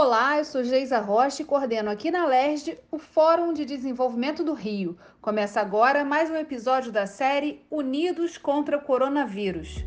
Olá, eu sou Geisa Rocha e coordeno aqui na LERJ o Fórum de Desenvolvimento do Rio. Começa agora mais um episódio da série Unidos contra o Coronavírus.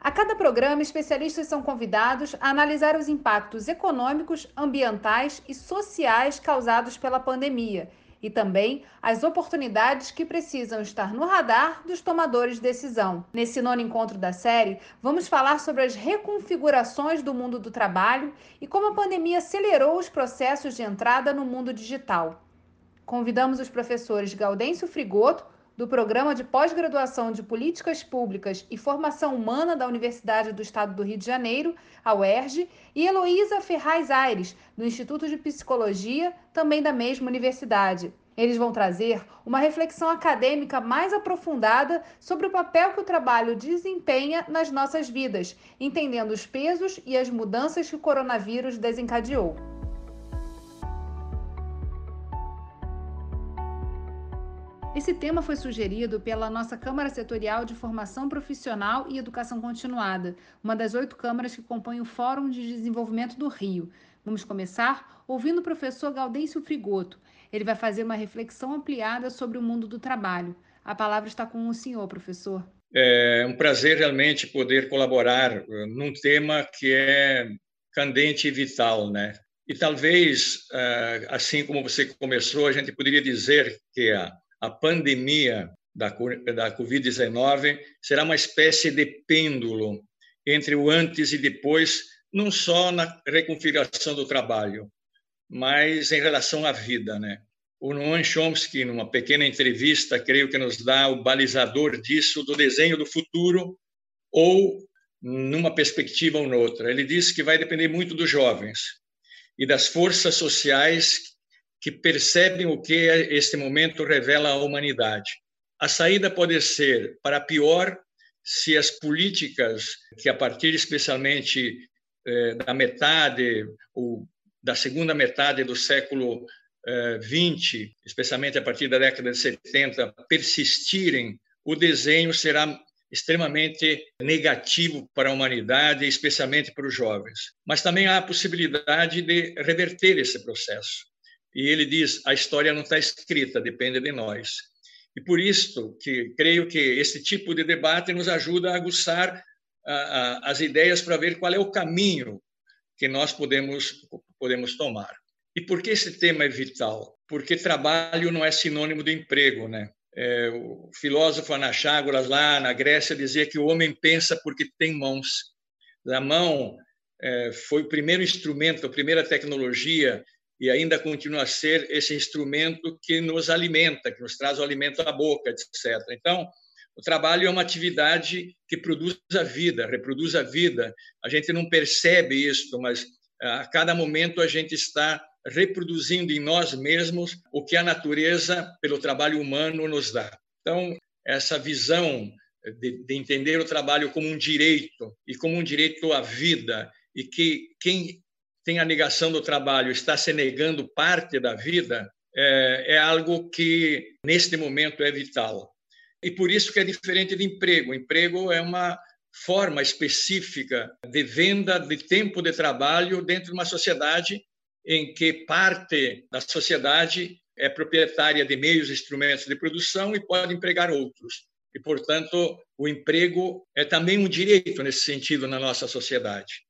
A cada programa, especialistas são convidados a analisar os impactos econômicos, ambientais e sociais causados pela pandemia e também as oportunidades que precisam estar no radar dos tomadores de decisão. Nesse nono encontro da série, vamos falar sobre as reconfigurações do mundo do trabalho e como a pandemia acelerou os processos de entrada no mundo digital. Convidamos os professores Gaudêncio Frigoto, do Programa de Pós-Graduação de Políticas Públicas e Formação Humana da Universidade do Estado do Rio de Janeiro, a UERJ, e Heloísa Ferraz Aires, do Instituto de Psicologia, também da mesma universidade. Eles vão trazer uma reflexão acadêmica mais aprofundada sobre o papel que o trabalho desempenha nas nossas vidas, entendendo os pesos e as mudanças que o coronavírus desencadeou. Esse tema foi sugerido pela nossa Câmara Setorial de Formação Profissional e Educação Continuada, uma das oito câmaras que compõem o Fórum de Desenvolvimento do Rio. Vamos começar ouvindo o professor Gaudêncio Frigoto. Ele vai fazer uma reflexão ampliada sobre o mundo do trabalho. A palavra está com o senhor, professor. É um prazer realmente poder colaborar eh, num tema que é candente e vital, né? E talvez, eh, assim como você começou, a gente poderia dizer que a a pandemia da, da Covid-19 será uma espécie de pêndulo entre o antes e depois, não só na reconfiguração do trabalho, mas em relação à vida, né? O Noam Chomsky, numa pequena entrevista, creio que nos dá o balizador disso, do desenho do futuro, ou numa perspectiva ou noutra. Ele diz que vai depender muito dos jovens e das forças sociais que percebem o que este momento revela à humanidade. A saída pode ser para pior se as políticas que a partir especialmente eh, da metade ou da segunda metade do século XX, eh, especialmente a partir da década de 70, persistirem, o desenho será extremamente negativo para a humanidade, especialmente para os jovens. Mas também há a possibilidade de reverter esse processo. E ele diz: a história não está escrita, depende de nós. E por isso que creio que esse tipo de debate nos ajuda a aguçar a, a, as ideias para ver qual é o caminho que nós podemos podemos tomar. E por que esse tema é vital? Porque trabalho não é sinônimo de emprego, né? É, o filósofo Anaxágoras lá na Grécia dizia que o homem pensa porque tem mãos. A mão é, foi o primeiro instrumento, a primeira tecnologia e ainda continua a ser esse instrumento que nos alimenta, que nos traz o alimento à boca, etc. Então, o trabalho é uma atividade que produz a vida, reproduz a vida. A gente não percebe isso, mas a cada momento a gente está reproduzindo em nós mesmos o que a natureza, pelo trabalho humano, nos dá. Então, essa visão de, de entender o trabalho como um direito e como um direito à vida e que quem tem a negação do trabalho, está se negando parte da vida, é, é algo que, neste momento, é vital. E por isso que é diferente de emprego. O emprego é uma forma específica de venda de tempo de trabalho dentro de uma sociedade em que parte da sociedade é proprietária de meios e instrumentos de produção e pode empregar outros. E, portanto, o emprego é também um direito nesse sentido na nossa sociedade.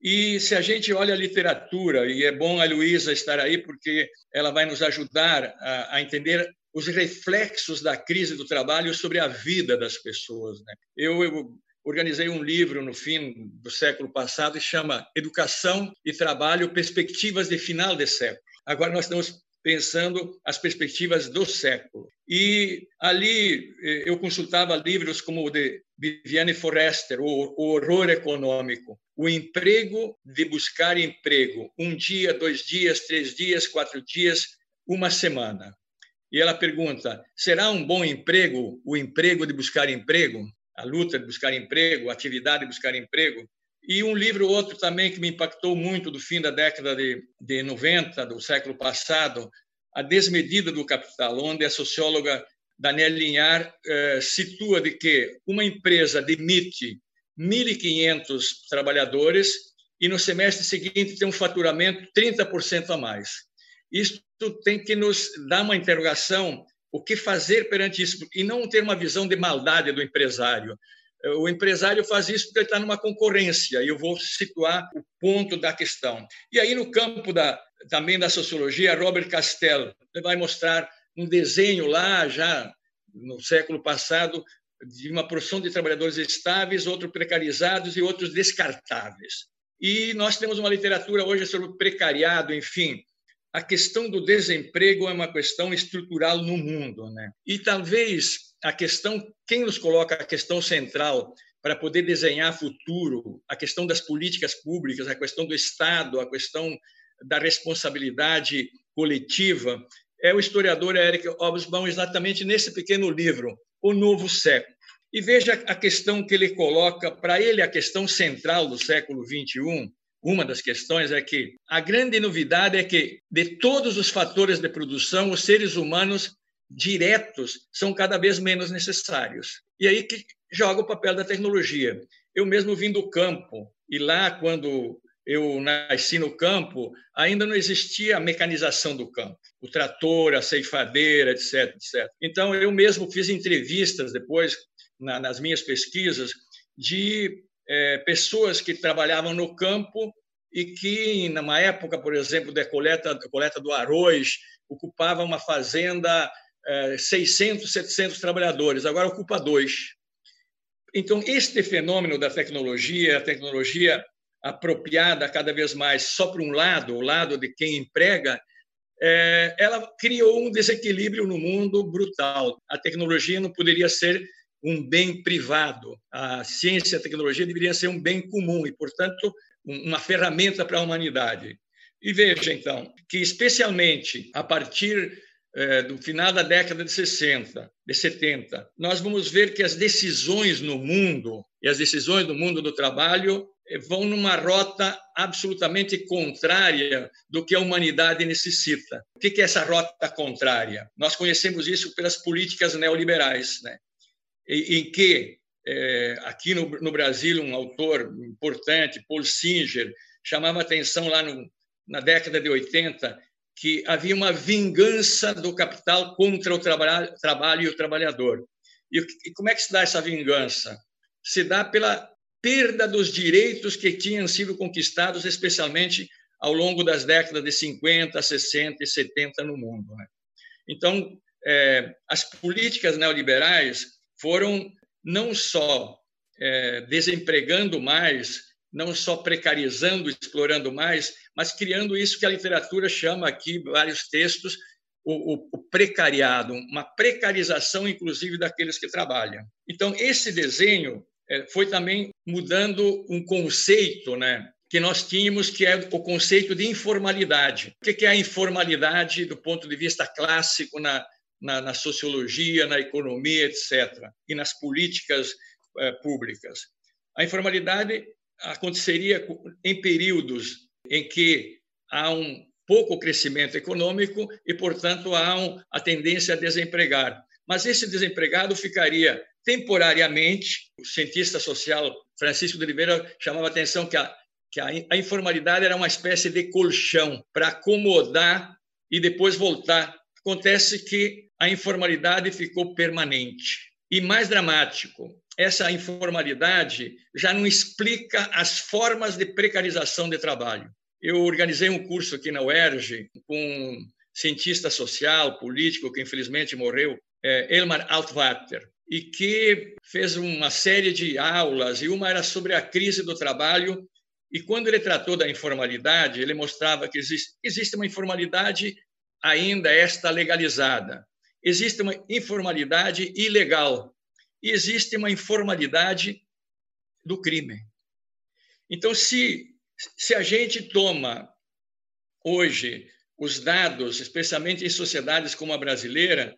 E se a gente olha a literatura, e é bom a Luísa estar aí, porque ela vai nos ajudar a, a, entender os reflexos da crise do trabalho sobre a vida das pessoas. Né? Eu, eu organizei um livro no fim do século passado que chama Educação e Trabalho Perspectivas de Final de Século. Agora nós estamos pensando as perspectivas do século. E ali eh, eu consultava livros como o de Viviane Forrester, O Horror Econômico, O Emprego de Buscar Emprego, um dia, dois dias, três dias, quatro dias, uma semana. E ela pergunta: será um bom emprego o emprego de buscar emprego? A luta de buscar emprego, a atividade de buscar emprego? E um livro outro também que me impactou muito do fim da década de, de 90, do século passado, A Desmedida do Capital, onde a socióloga Daniel Linhar eh, situa de que uma empresa demite 1.500 trabalhadores e no semestre seguinte tem um faturamento 30% a mais. Isto tem que nos dar uma interrogação o que fazer perante isso e não ter uma visão de maldade do empresário. O empresário faz isso porque ele está numa concorrência, e eu vou situar o ponto da questão. E aí, no campo da, também da sociologia, Robert Castell vai mostrar um desenho lá, já no século passado, de uma porção de trabalhadores estáveis, outros precarizados e outros descartáveis. E nós temos uma literatura hoje sobre precariado, enfim. A questão do desemprego é uma questão estrutural no mundo, né? E talvez a questão, quem nos coloca a questão central para poder desenhar futuro, a questão das políticas públicas, a questão do Estado, a questão da responsabilidade coletiva, é o historiador Eric Hobsbawm, exatamente nesse pequeno livro, O Novo Século. E veja a questão que ele coloca, para ele, a questão central do século XXI, uma das questões é que a grande novidade é que, de todos os fatores de produção, os seres humanos diretos são cada vez menos necessários. E aí que joga o papel da tecnologia. Eu mesmo vim do campo, e lá, quando eu nasci no campo, ainda não existia a mecanização do campo, o trator, a ceifadeira, etc, etc. Então, eu mesmo fiz entrevistas depois, na, nas minhas pesquisas, de é, pessoas que trabalhavam no campo e que, numa época, por exemplo, da coleta, da coleta do arroz, ocupava uma fazenda 600, é, 700 trabalhadores, agora ocupa dois. Então, este fenômeno da tecnologia, a tecnologia apropriada cada vez mais só para um lado, o lado de quem emprega, é, ela criou um desequilíbrio no mundo brutal. A tecnologia não poderia ser um bem privado. A ciência e a tecnologia deveriam ser um bem comum e, portanto, uma ferramenta para a humanidade. E veja, então, que especialmente a partir é, do final da década de 60, de 70, nós vamos ver que as decisões no mundo e as decisões do mundo do trabalho vão numa rota absolutamente contrária do que a humanidade necessita. O que é essa rota contrária? Nós conhecemos isso pelas políticas neoliberais, né? em que, é, aqui no, Brasil, um autor importante, Paul Singer, chamava atenção lá no, na década de 80 que havia uma vingança do capital contra o traba trabalho e o trabalhador. E, e como é que se dá essa vingança? Se dá pela perda dos direitos que tinham sido conquistados, especialmente ao longo das décadas de 50, 60 e 70 no mundo. Né? Então, é, as políticas neoliberais foram não só é, desempregando mais, não só precarizando, explorando mais, mas criando isso que a literatura chama aqui, vários textos, o, o, precariado, uma precarização, inclusive, daqueles que trabalham. Então, esse desenho foi também mudando um conceito né, que nós tínhamos, que é o conceito de informalidade. O que é a informalidade do ponto de vista clássico na, na, na sociologia, na economia, etc., e nas políticas é, públicas? A informalidade aconteceria em períodos em que há um pouco crescimento econômico e, portanto, há um, a tendência a desempregar. Mas esse desempregado ficaria temporariamente. O cientista social Francisco de Oliveira chamava a atenção que a, que a, a informalidade era uma espécie de colchão para acomodar e depois voltar. Acontece que a informalidade ficou permanente. E mais dramático, essa informalidade já não explica as formas de precarização de trabalho. Eu organizei um curso aqui na UERJ com um cientista social, político, que infelizmente morreu, é, Elmar Altvater, e que fez uma série de aulas, e uma era sobre a crise do trabalho. E quando ele tratou da informalidade, ele mostrava que existe, existe uma informalidade ainda esta legalizada, existe uma informalidade ilegal, e existe uma informalidade do crime. Então, se, se a gente toma hoje os dados, especialmente em sociedades como a brasileira,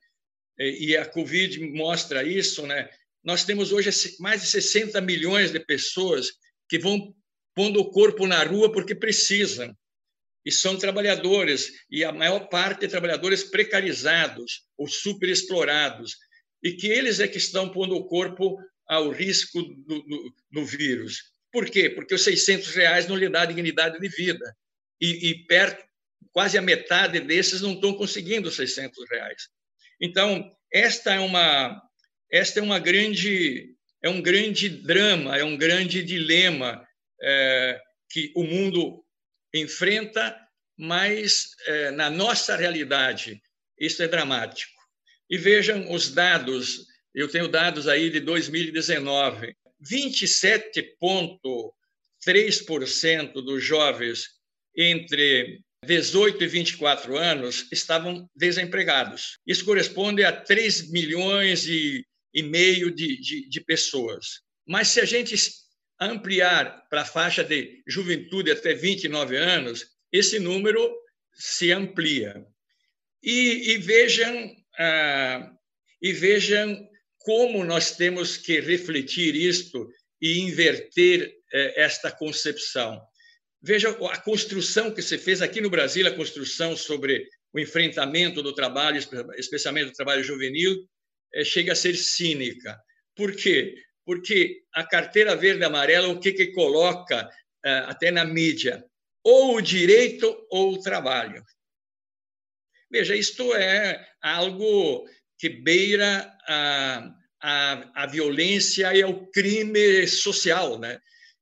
e a Covid mostra isso, né? Nós temos hoje mais de 60 milhões de pessoas que vão pondo o corpo na rua porque precisam. E são trabalhadores, e a maior parte é trabalhadores precarizados ou superexplorados, e que eles é que estão pondo o corpo ao risco do, do, do vírus. Por quê? Porque os 600 reais não lhe dá dignidade de vida. E, e perto, quase a metade desses não estão conseguindo 600 reais. Então, esta é uma, esta é uma grande, é um grande drama, é um grande dilema é, que o mundo enfrenta, mas é, na nossa realidade isso é dramático. E vejam os dados, eu tenho dados aí de 2019. 27,3% dos jovens entre 18 e 24 anos estavam desempregados. Isso corresponde a 3 milhões e, e meio de, de, de pessoas. Mas se a gente ampliar para a faixa de juventude até 29 anos, esse número se amplia. E, e vejam, ah, e vejam como nós temos que refletir isto e inverter eh, esta concepção. Veja a construção que se fez aqui no Brasil, a construção sobre o enfrentamento do trabalho, especialmente do trabalho juvenil, eh, chega a ser cínica. Por quê? Porque a carteira verde e amarela, o que, que coloca eh, até na mídia? Ou o direito ou o trabalho. Veja, isto é algo que beira a, a, a violência e ao crime social, né?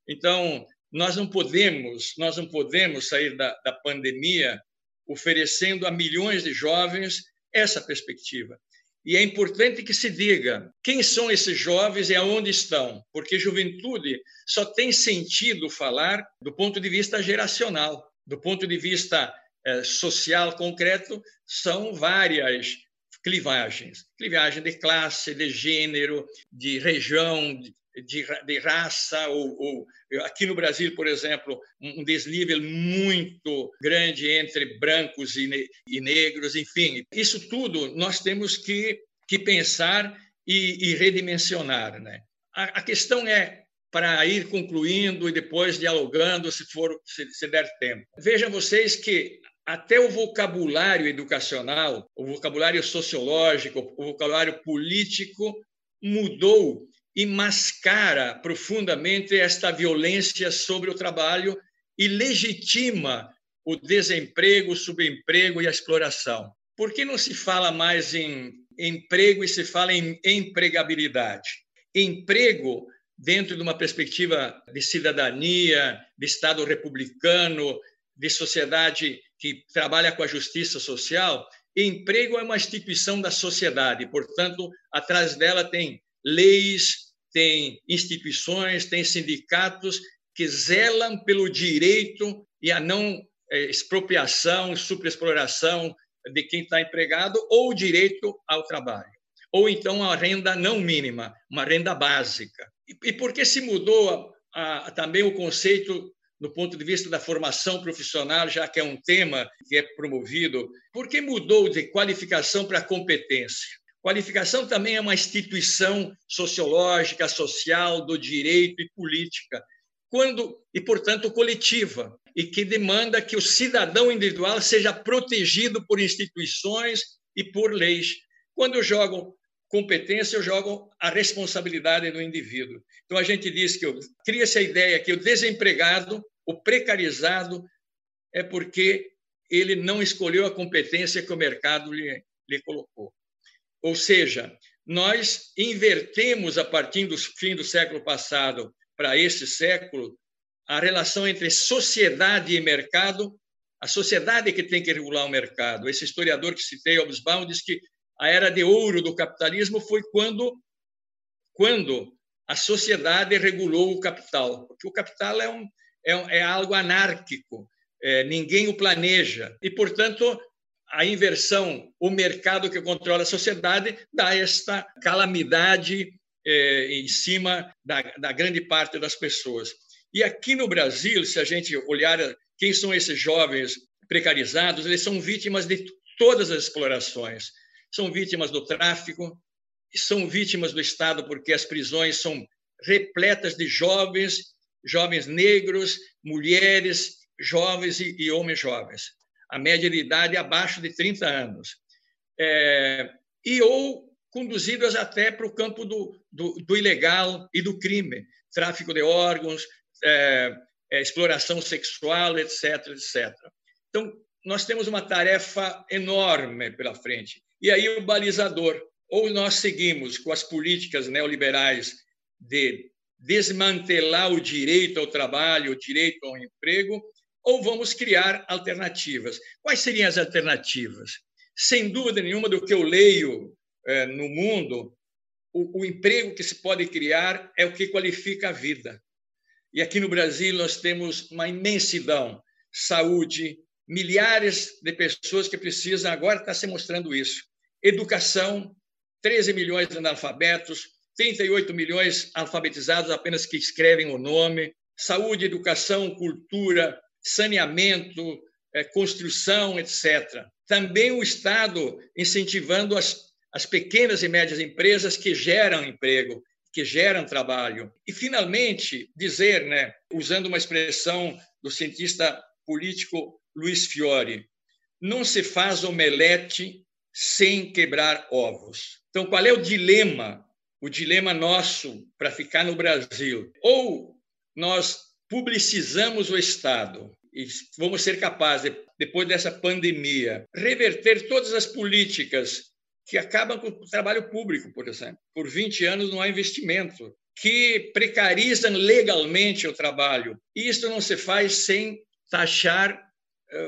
Então, nós não podemos, nós não podemos sair da, da pandemia oferecendo a milhões de jovens essa perspectiva. E é importante que se diga quem são esses jovens e aonde estão, porque juventude só tem sentido falar do ponto de vista geracional, do ponto de vista eh, social concreto, são várias clivagens clivagem de classe, de gênero, de região, de raça, ou, ou, aqui no Brasil, por exemplo, um desnível muito grande entre brancos e, ne, e negros, enfim. Isso tudo nós temos que, que pensar e, e redimensionar. Né? A, a questão é para ir concluindo e depois dialogando, se for se, se der tempo. Vejam vocês que até o vocabulário educacional, o vocabulário sociológico, o vocabulário político mudou e mascara profundamente esta violência sobre o trabalho e legitima o desemprego, o subemprego e a exploração. Por que não se fala mais em emprego e se fala em empregabilidade? Emprego, dentro de uma perspectiva de cidadania, de Estado republicano, de sociedade que trabalha com a justiça social, emprego é uma instituição da sociedade, portanto, atrás dela tem leis, tem instituições, tem sindicatos que zelam pelo direito e a não é, expropriação, superexploração de quem está empregado ou o direito ao trabalho. Ou então a renda não mínima, uma renda básica. E, por que se mudou a, a, também o conceito do ponto de vista da formação profissional, já que é um tema que é promovido? Por que mudou de qualificação para competência? Qualificação também é uma instituição sociológica, social, do direito e política, quando e portanto coletiva, e que demanda que o cidadão individual seja protegido por instituições e por leis. Quando jogo competência, jogo a responsabilidade do indivíduo. Então a gente diz que cria-se a ideia que o desempregado, o precarizado, é porque ele não escolheu a competência que o mercado lhe, lhe colocou. Ou seja, nós invertemos a partir do fim do século passado para este século a relação entre sociedade e mercado. A sociedade que tem que regular o mercado. Esse historiador que citei, Hobsbawm, diz que a era de ouro do capitalismo foi quando, quando a sociedade regulou o capital, porque o capital é, um, é, é algo anárquico, é, ninguém o planeja e, portanto, a inversão, o mercado que controla a sociedade, dá esta calamidade é, em cima da, da grande parte das pessoas. E aqui no Brasil, se a gente olhar quem são esses jovens precarizados, eles são vítimas de todas as explorações. São vítimas do tráfico, são vítimas do Estado, porque as prisões são repletas de jovens, jovens negros, mulheres, jovens e, e homens jovens a média de idade abaixo de 30 anos. É, e ou conduzidas até para o campo do, do, do, ilegal e do crime, tráfico de órgãos, é, é, exploração sexual, etc, etc. Então, nós temos uma tarefa enorme pela frente. E aí o balizador, ou nós seguimos com as políticas neoliberais de desmantelar o direito ao trabalho, o direito ao emprego, ou vamos criar alternativas. Quais seriam as alternativas? Sem dúvida nenhuma, do que eu leio é, no mundo, o, o emprego que se pode criar é o que qualifica a vida. E aqui no Brasil nós temos uma imensidão, saúde, milhares de pessoas que precisam, agora está se mostrando isso. Educação, 13 milhões de analfabetos, 38 milhões alfabetizados apenas que escrevem o nome, saúde, educação, cultura, saneamento, é, construção, etc. Também o Estado incentivando as, as pequenas e médias empresas que geram emprego, que geram trabalho. E, finalmente, dizer, né, usando uma expressão do cientista político Luiz Fiore, não se faz omelete sem quebrar ovos. Então, qual é o dilema? O dilema nosso para ficar no Brasil? Ou nós publicizamos o Estado e vamos ser capazes, depois dessa pandemia, reverter todas as políticas que acabam com o trabalho público, por exemplo. Por 20 anos não há investimento, que precarizam legalmente o trabalho. E isso não se faz sem taxar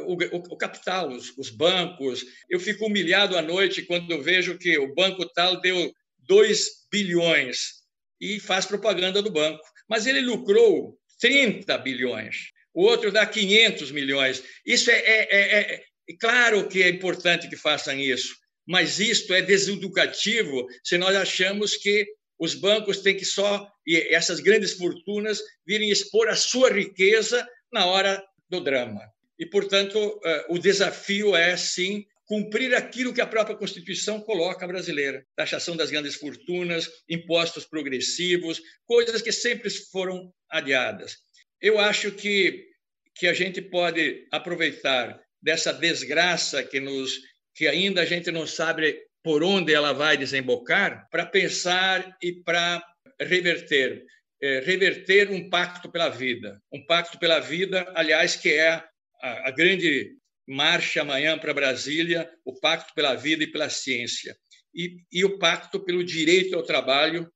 o, o, o, capital, os, os, bancos. Eu fico humilhado à noite quando eu vejo que o banco tal deu 2 bilhões e faz propaganda do banco. Mas ele lucrou 30 bilhões, o outro dá 500 milhões. Isso é, é, é, é claro que é importante que façam isso, mas isto é deseducativo se nós achamos que os bancos têm que só, essas grandes fortunas, virem expor a sua riqueza na hora do drama. E, portanto, eh, o desafio é, sim, cumprir aquilo que a própria Constituição coloca brasileira: taxação das grandes fortunas, impostos progressivos, coisas que sempre foram adiadas. Eu acho que, que a gente pode aproveitar dessa desgraça que nos que ainda a gente não sabe por onde ela vai desembocar para pensar e para reverter é, reverter um pacto pela vida um pacto pela vida aliás que é a, a grande marcha amanhã para Brasília o pacto pela vida e pela ciência e, e o pacto pelo direito ao trabalho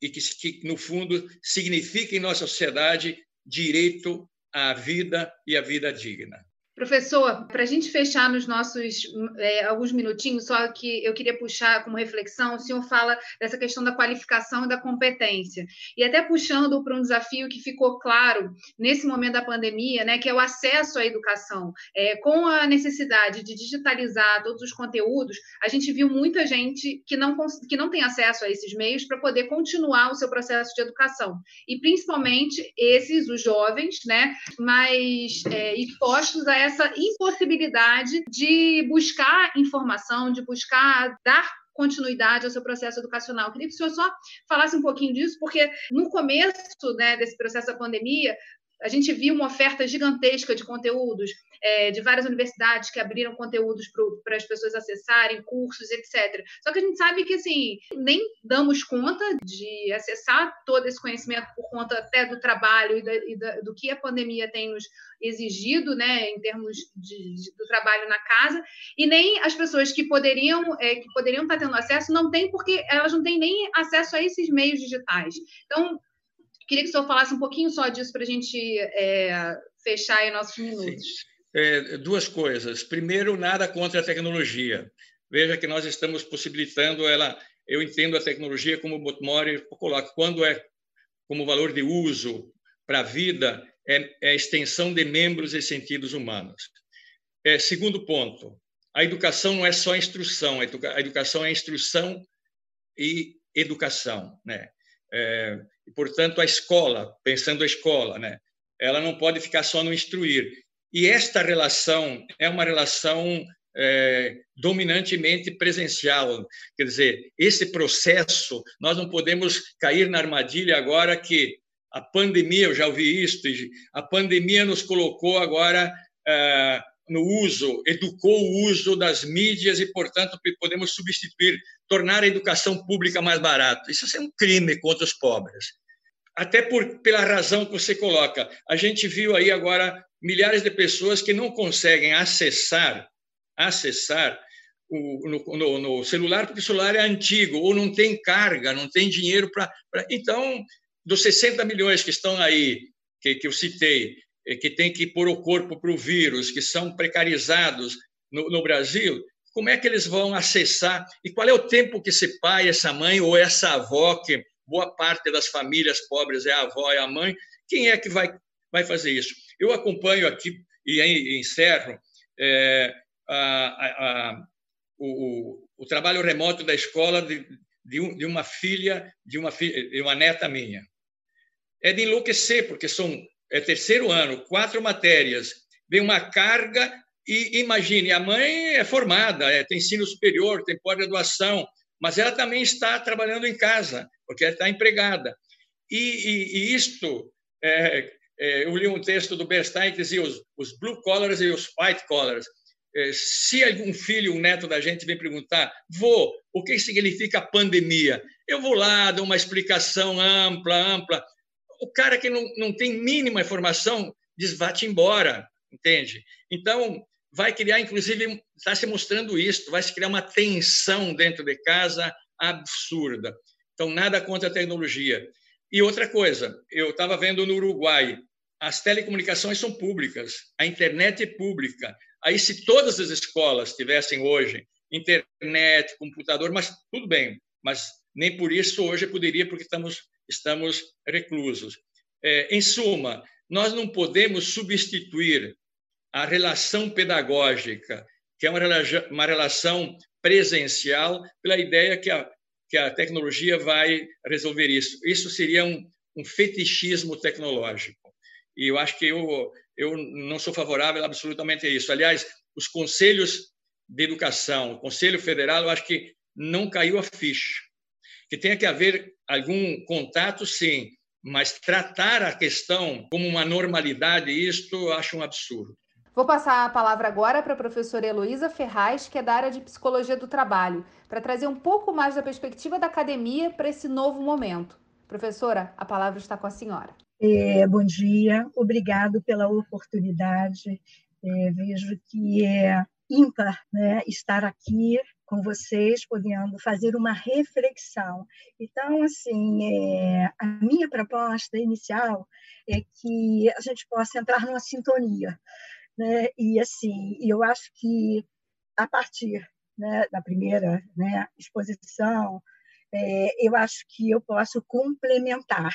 e que, que, no fundo, significa em nossa sociedade direito à vida e à vida digna. Professor, para a gente fechar nos nossos é, alguns minutinhos, só que eu queria puxar como reflexão, o senhor fala dessa questão da qualificação e da competência. E até puxando para um desafio que ficou claro nesse momento da pandemia, né, que é o acesso à educação. É, com a necessidade de digitalizar todos os conteúdos, a gente viu muita gente que não, que não tem acesso a esses meios para poder continuar o seu processo de educação. E principalmente esses, os jovens, né, mais é, expostos a essa impossibilidade de buscar informação, de buscar dar continuidade ao seu processo educacional. Eu queria que o senhor só falasse um pouquinho disso, porque no começo né, desse processo da pandemia, a gente viu uma oferta gigantesca de conteúdos é, de várias universidades que abriram conteúdos para as pessoas acessarem, cursos, etc. Só que a gente sabe que, assim, nem damos conta de acessar todo esse conhecimento por conta até do trabalho e, da, e da, do que a pandemia tem nos exigido, né, em termos de, de, do trabalho na casa, e nem as pessoas que poderiam, é, que poderiam estar tendo acesso não têm, porque elas não têm nem acesso a esses meios digitais. Então, Queria que o senhor falasse um pouquinho só disso para a gente é, fechar aí nossos minutos. É, duas coisas. Primeiro, nada contra a tecnologia. Veja que nós estamos possibilitando ela. Eu entendo a tecnologia como o Botmore coloca, quando é como valor de uso para a vida, é, é, a extensão de membros e sentidos humanos. É, segundo ponto, a educação não é só instrução, a educação é instrução e educação, né? É, e, portanto, a escola, pensando a escola, né, ela não pode ficar só no instruir. E esta relação é uma relação é, dominantemente presencial. Quer dizer, esse processo, nós não podemos cair na armadilha agora que a pandemia, eu já ouvi isso, a pandemia nos colocou agora é, no uso, educou o uso das mídias e, portanto, podemos substituir, tornar a educação pública mais barata. Isso é um crime contra os pobres. Até por, pela razão que você coloca. A gente viu aí agora milhares de pessoas que não conseguem acessar, acessar o, no, no, no, celular, porque o celular é antigo, ou não tem carga, não tem dinheiro para. Então, dos 60 milhões que estão aí, que, que eu citei, que tem que pôr o corpo para o vírus, que são precarizados no, no, Brasil, como é que eles vão acessar? E qual é o tempo que esse pai, essa mãe ou essa avó, que boa parte das famílias pobres é a avó e a mãe, quem é que vai, vai fazer isso? Eu acompanho aqui, e encerro, é, a, a, o, o, trabalho remoto da escola de, de, um, de uma filha, de uma, filha, de uma neta minha. É de enlouquecer, porque são é terceiro ano, quatro matérias, vem uma carga e imagine, a mãe é formada, é, tem ensino superior, tem pós-graduação, mas ela também está trabalhando em casa, porque ela está empregada. E, e, e isto, é, é, eu li um texto do Bernstein que dizia os, os blue collars e os white collars. É, se algum filho, um neto da gente vem perguntar, vô, o que significa pandemia? Eu vou lá, dou uma explicação ampla, ampla, o cara que não, não tem mínima informação diz vá-te embora, entende? Então, vai criar, inclusive, está se mostrando isso, vai se criar uma tensão dentro de casa absurda. Então, nada contra a tecnologia. E outra coisa, eu estava vendo no Uruguai, as telecomunicações são públicas, a internet é pública. Aí, se todas as escolas tivessem hoje internet, computador, mas tudo bem, mas nem por isso hoje poderia, porque estamos estamos reclusos. É, em suma, nós não podemos substituir a relação pedagógica, que é uma, relação presencial, pela ideia que a, que a tecnologia vai resolver isso. Isso seria um, um fetichismo tecnológico. E eu acho que eu, eu não sou favorável absolutamente a isso. Aliás, os conselhos de educação, o Conselho Federal, eu acho que não caiu a ficha. Que tenha que haver algum contato, sim, mas tratar a questão como uma normalidade, isto eu acho um absurdo. Vou passar a palavra agora para a professora Heloísa Ferraz, que é da área de Psicologia do Trabalho, para trazer um pouco mais da perspectiva da academia para esse novo momento. Professora, a palavra está com a senhora. É, bom dia, obrigado pela oportunidade. É, vejo que é ímpar né, estar aqui com vocês, podendo fazer uma reflexão. Então, assim, é, a minha proposta inicial é que a gente possa entrar numa sintonia, né? E assim, eu acho que a partir né, da primeira né, exposição, é, eu acho que eu posso complementar.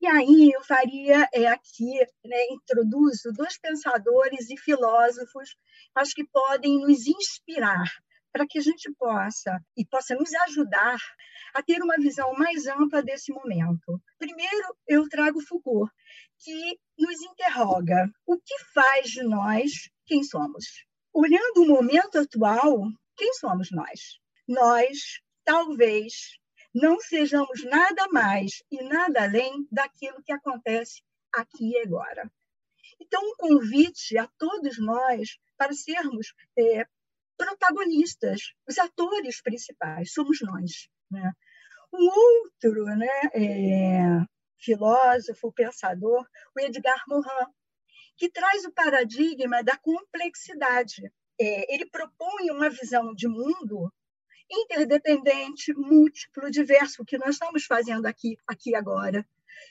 E aí eu faria é, aqui, né, introduzo dois pensadores e filósofos, acho que podem nos inspirar para que a gente possa e possa nos ajudar a ter uma visão mais ampla desse momento. Primeiro, eu trago Foucault, que nos interroga o que faz de nós quem somos. Olhando o momento atual, quem somos nós? Nós, talvez, não sejamos nada mais e nada além daquilo que acontece aqui e agora. Então, um convite a todos nós para sermos é, protagonistas, os atores principais, somos nós. Né? Um outro né, é, filósofo, pensador, o Edgar Morin, que traz o paradigma da complexidade. É, ele propõe uma visão de mundo interdependente, múltiplo, diverso, o que nós estamos fazendo aqui, aqui agora.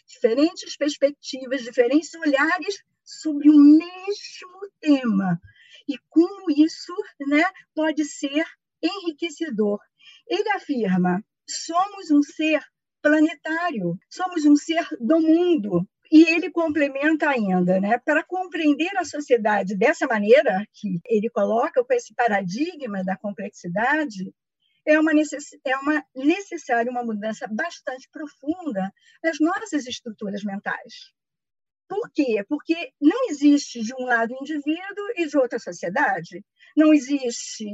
Diferentes perspectivas, diferentes olhares sobre o mesmo tema, e como isso né, pode ser enriquecedor. Ele afirma: somos um ser planetário, somos um ser do mundo. E ele complementa ainda, né? Para compreender a sociedade dessa maneira que ele coloca com esse paradigma da complexidade, é uma, necess... é uma necessária uma mudança bastante profunda nas nossas estruturas mentais. Por quê? Porque não existe de um lado o indivíduo e de outra a sociedade. Não existe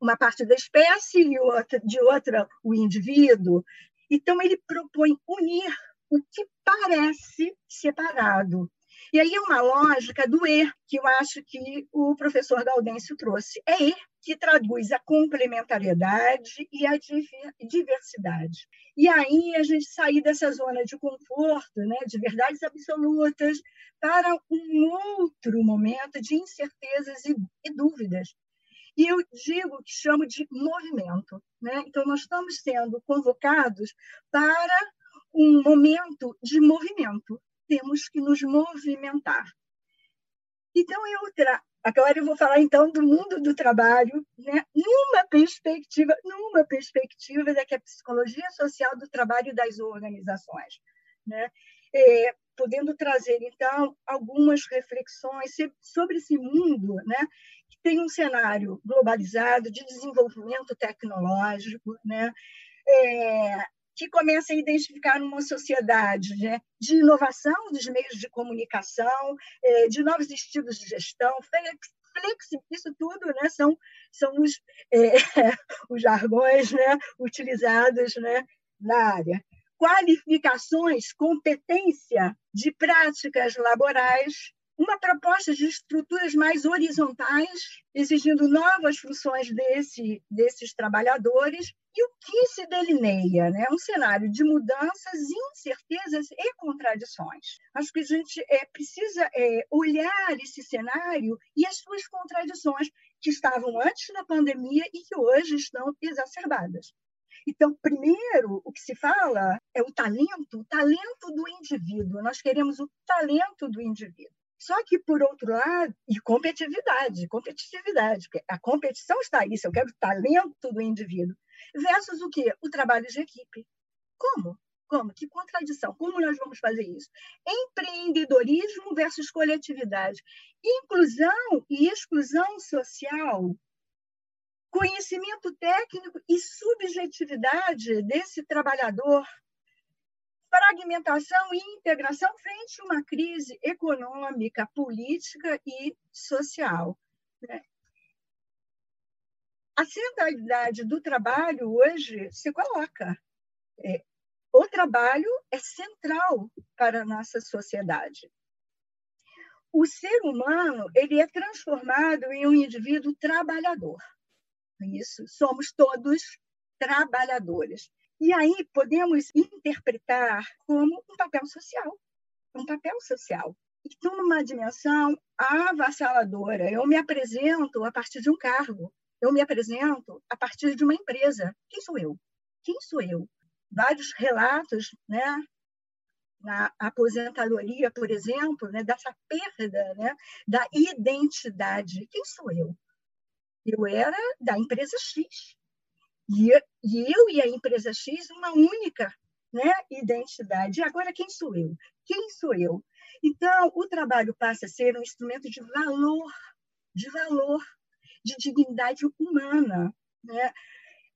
uma parte da espécie e outra, de outra o indivíduo. Então, ele propõe unir o que parece separado. E aí é uma lógica do E, que eu acho que o professor Gaudêncio trouxe. É E que traduz a complementariedade e a diversidade. E aí a gente sair dessa zona de conforto, né, de verdades absolutas, para um outro momento de incertezas e, e dúvidas. E eu digo que chamo de movimento. Né? Então, nós estamos sendo convocados para um momento de movimento. Temos que nos movimentar. Então, eu tra... agora eu vou falar então do mundo do trabalho, né? numa perspectiva, numa perspectiva da que a psicologia social do trabalho das organizações, né? É, podendo trazer então algumas reflexões sobre esse mundo, né? Que tem um cenário globalizado de desenvolvimento tecnológico, né? É, que começa a identificar uma sociedade né, de inovação dos meios de comunicação, é, de novos estilos de gestão, flexível, isso tudo né, são, são os, é, os jargões né, utilizados né, na área. Qualificações, competência de práticas laborais uma proposta de estruturas mais horizontais, exigindo novas funções desse, desses trabalhadores, e o que se delineia? Né? Um cenário de mudanças, incertezas e contradições. Acho que a gente é, precisa é, olhar esse cenário e as suas contradições, que estavam antes da pandemia e que hoje estão exacerbadas. Então, primeiro, o que se fala é o talento, o talento do indivíduo. Nós queremos o talento do indivíduo. Só que, por outro lado, e competitividade, competitividade, porque a competição está isso, eu quero o talento do indivíduo, versus o quê? O trabalho de equipe. Como? Como? Que contradição? Como nós vamos fazer isso? Empreendedorismo versus coletividade. Inclusão e exclusão social. Conhecimento técnico e subjetividade desse trabalhador fragmentação e integração frente a uma crise econômica, política e social. Né? A centralidade do trabalho hoje se coloca. É, o trabalho é central para a nossa sociedade. O ser humano ele é transformado em um indivíduo trabalhador. Isso, somos todos trabalhadores. E aí podemos interpretar como um papel social, um papel social. Então, numa dimensão avassaladora, eu me apresento a partir de um cargo, eu me apresento a partir de uma empresa. Quem sou eu? Quem sou eu? Vários relatos, né? Na aposentadoria, por exemplo, né, dessa perda né, da identidade. Quem sou eu? Eu era da empresa X. E, eu e a empresa X, uma única né, identidade. E agora, quem sou eu? Quem sou eu? Então, o trabalho passa a ser um instrumento de valor, de valor, de dignidade humana. Né?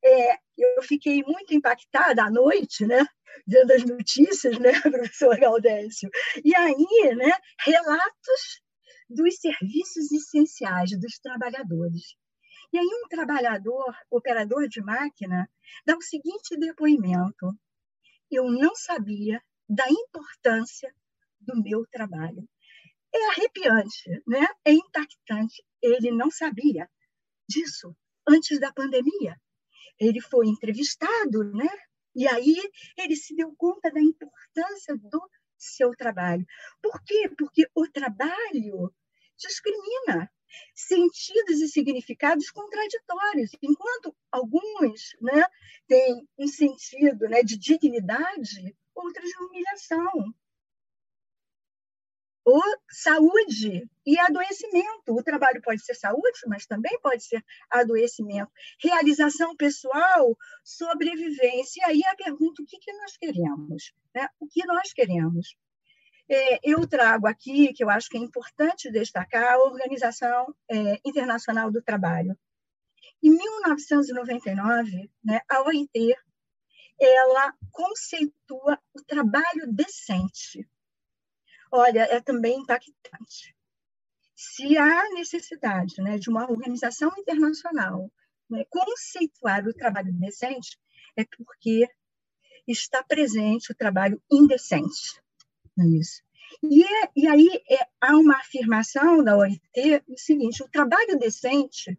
É, eu fiquei muito impactada à noite, né, vendo as notícias, né, professor Gaudêncio. E aí, né, relatos dos serviços essenciais dos trabalhadores. E aí um trabalhador, operador de máquina, dá o seguinte depoimento: eu não sabia da importância do meu trabalho. É arrepiante, né? É impactante. Ele não sabia disso antes da pandemia. Ele foi entrevistado, né? E aí ele se deu conta da importância do seu trabalho. Por quê? Porque o trabalho discrimina sentidos e significados contraditórios. Enquanto alguns né, têm um sentido né, de dignidade, outros de humilhação. Ou saúde e adoecimento. O trabalho pode ser saúde, mas também pode ser adoecimento. Realização pessoal, sobrevivência. E aí a pergunta: o que, que nós queremos? Né? O que nós queremos? É, eu trago aqui, que eu acho que é importante destacar, a Organização é, Internacional do Trabalho. Em 1999, né, a OIT ela conceitua o trabalho decente. Olha, é também impactante. Se há necessidade né, de uma organização internacional né, conceituar o trabalho decente, é porque está presente o trabalho indecente. É isso. E, é, e aí é, há uma afirmação da OIT, o seguinte, o trabalho decente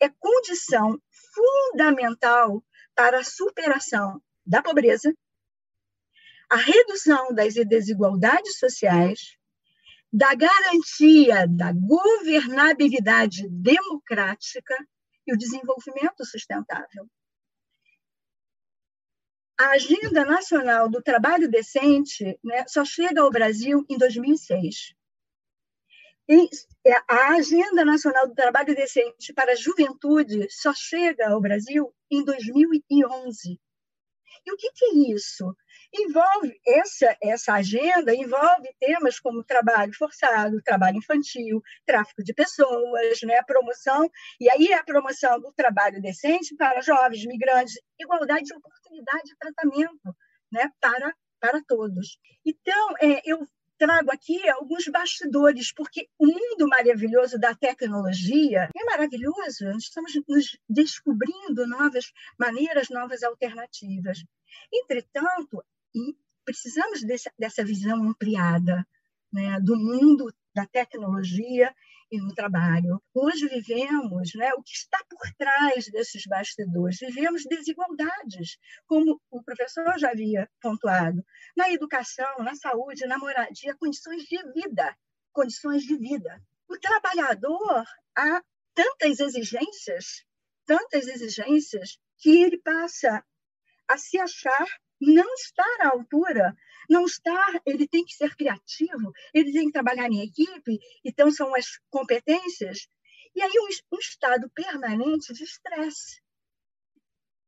é condição fundamental para a superação da pobreza, a redução das desigualdades sociais, da garantia da governabilidade democrática e o desenvolvimento sustentável. A Agenda Nacional do Trabalho Decente né, só chega ao Brasil em 2006. E é, a Agenda Nacional do Trabalho Decente para a Juventude só chega ao Brasil em 2011. E o que, que é isso? Envolve essa essa agenda envolve temas como trabalho forçado, trabalho infantil, tráfico de pessoas, né, promoção e aí a promoção do trabalho decente para jovens, migrantes, igualdade de oportunidade de tratamento, né, para para todos. Então, é, eu trago aqui alguns bastidores, porque o mundo maravilhoso da tecnologia é maravilhoso, nós estamos nos descobrindo novas maneiras, novas alternativas. Entretanto, e precisamos dessa, dessa visão ampliada né, do mundo da tecnologia e no trabalho. Hoje vivemos né, o que está por trás desses bastidores. Vivemos desigualdades, como o professor já havia pontuado, na educação, na saúde, na moradia, condições de vida, condições de vida. O trabalhador há tantas exigências, tantas exigências que ele passa a se achar não estar à altura, não estar, ele tem que ser criativo, ele tem que trabalhar em equipe, então são as competências, e aí um, um estado permanente de estresse.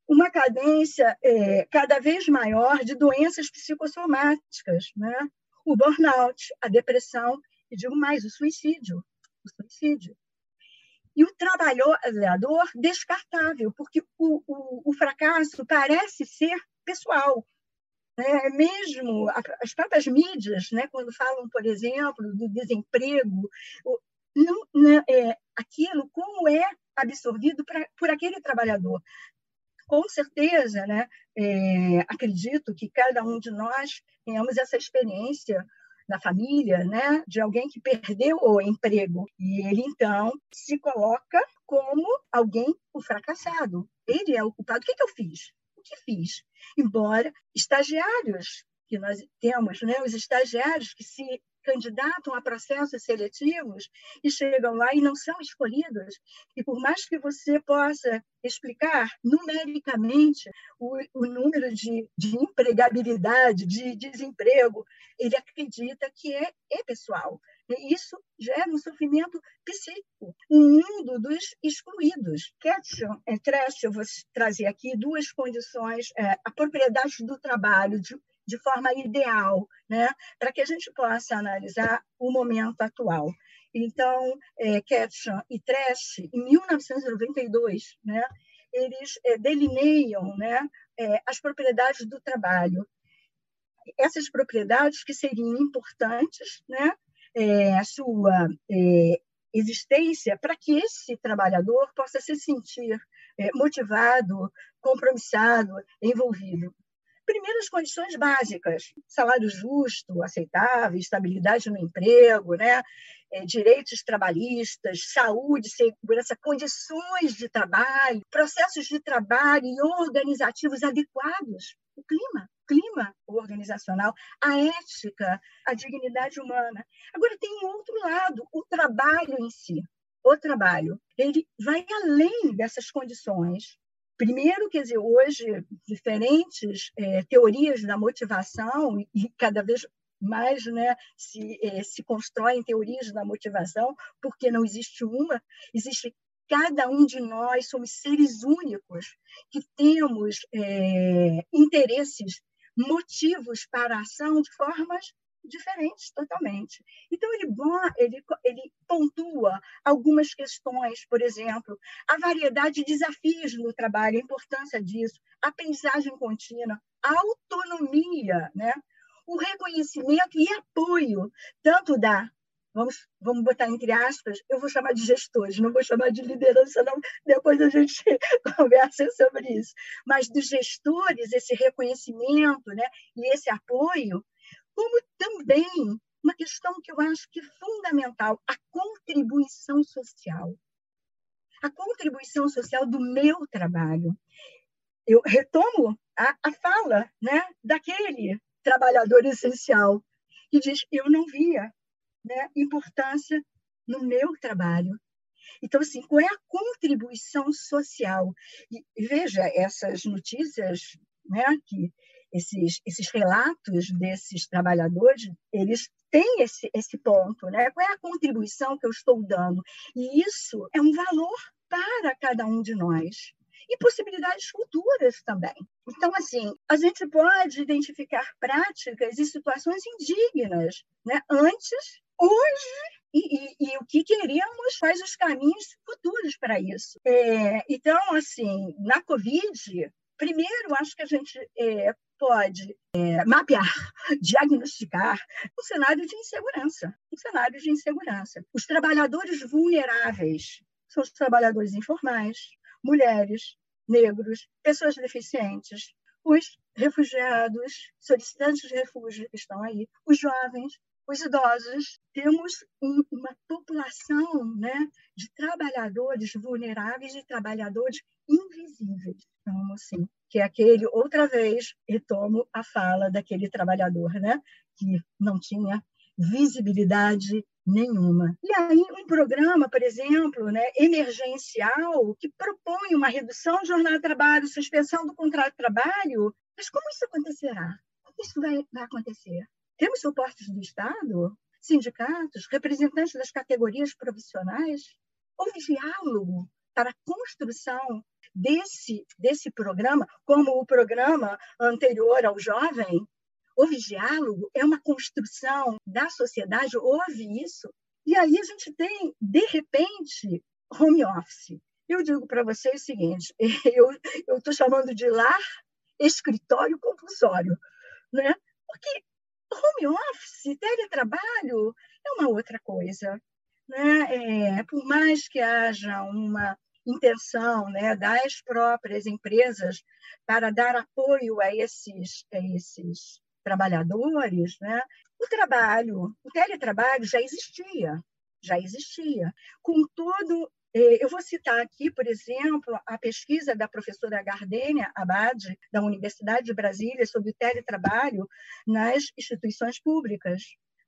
Uma cadência é, cada vez maior de doenças psicossomáticas, né? o burnout, a depressão, e digo mais, o suicídio. O suicídio. E o trabalhador descartável, porque o, o, o fracasso parece ser pessoal. Né? Mesmo as próprias mídias, né? quando falam, por exemplo, do desemprego, não, não, é, aquilo como é absorvido pra, por aquele trabalhador. Com certeza, né? É, acredito que cada um de nós tenhamos essa experiência na família, né, de alguém que perdeu o emprego e ele então se coloca como alguém o fracassado. Ele é o culpado. O que, que eu fiz? Que fiz. Embora estagiários que nós temos, né, os estagiários que se candidatam a processos seletivos e chegam lá e não são escolhidos. E por mais que você possa explicar numericamente o, o número de, de empregabilidade, de desemprego, ele acredita que é, é pessoal. Isso gera um sofrimento psíquico, um mundo dos excluídos. Ketchum e Trash, eu vou trazer aqui duas condições, é, a propriedade do trabalho de, de forma ideal, né, para que a gente possa analisar o momento atual. Então, é, Ketchum e Trash, em 1992, né, eles é, delineiam né, é, as propriedades do trabalho. Essas propriedades que seriam importantes né, é, a sua é, existência para que esse trabalhador possa se sentir é, motivado, compromissado, envolvido. Primeiras condições básicas: salário justo, aceitável, estabilidade no emprego, né? É, direitos trabalhistas, saúde, segurança, condições de trabalho, processos de trabalho e organizativos adequados, o clima clima organizacional, a ética, a dignidade humana. Agora, tem um outro lado, o trabalho em si. O trabalho, ele vai além dessas condições. Primeiro, quer dizer, hoje, diferentes é, teorias da motivação, e cada vez mais né, se, é, se constroem teorias da motivação, porque não existe uma, existe cada um de nós somos seres únicos que temos é, interesses motivos para a ação de formas diferentes totalmente. Então, ele, ele, ele pontua algumas questões, por exemplo, a variedade de desafios no trabalho, a importância disso, a aprendizagem contínua, a autonomia, né? o reconhecimento e apoio, tanto da vamos, vamos botar entre aspas, eu vou chamar de gestores, não vou chamar de liderança, não, depois a gente conversa sobre isso. Mas dos gestores, esse reconhecimento né, e esse apoio, como também uma questão que eu acho que é fundamental, a contribuição social. A contribuição social do meu trabalho. Eu retomo a, a fala né, daquele trabalhador essencial que diz: Eu não via né, importância no meu trabalho. Então, assim, qual é a contribuição social? E, veja, essas notícias, né, que esses, esses relatos desses trabalhadores, eles têm esse, esse ponto, né? Qual é a contribuição que eu estou dando? E isso é um valor para cada um de nós e possibilidades futuras também. Então, assim, a gente pode identificar práticas e situações indignas, né? Antes, hoje e, e, e, o que queremos, quais os caminhos futuros para isso. É, então, assim, na Covid, primeiro, acho que a gente é, pode é, mapear, diagnosticar um cenário de insegurança, um cenário de insegurança. Os trabalhadores vulneráveis são os trabalhadores informais, mulheres, negros, pessoas deficientes, os refugiados, solicitantes de refúgio que estão aí, os jovens, os idosos. Temos um, uma população né, de trabalhadores vulneráveis e trabalhadores invisíveis, então, assim, que é aquele, outra vez, retomo a fala daquele trabalhador, né, que não tinha visibilidade nenhuma. E aí um programa, por exemplo, né, emergencial, que propõe uma redução de jornada de trabalho, suspensão do contrato de trabalho, mas como isso acontecerá? Como isso vai, vai acontecer? Temos suportes do Estado, sindicatos, representantes das categorias profissionais? Houve diálogo para a construção desse, desse programa, como o programa anterior ao jovem, houve diálogo, é uma construção da sociedade, houve isso. E aí a gente tem, de repente, home office. Eu digo para vocês o seguinte: eu estou chamando de lar escritório compulsório, né? porque home office, teletrabalho, é uma outra coisa. Né? É, por mais que haja uma intenção né, das próprias empresas para dar apoio a esses, a esses trabalhadores, né? o trabalho, o teletrabalho já existia, já existia. Com todo, eu vou citar aqui, por exemplo, a pesquisa da professora Gardênia Abad, da Universidade de Brasília, sobre o teletrabalho nas instituições públicas.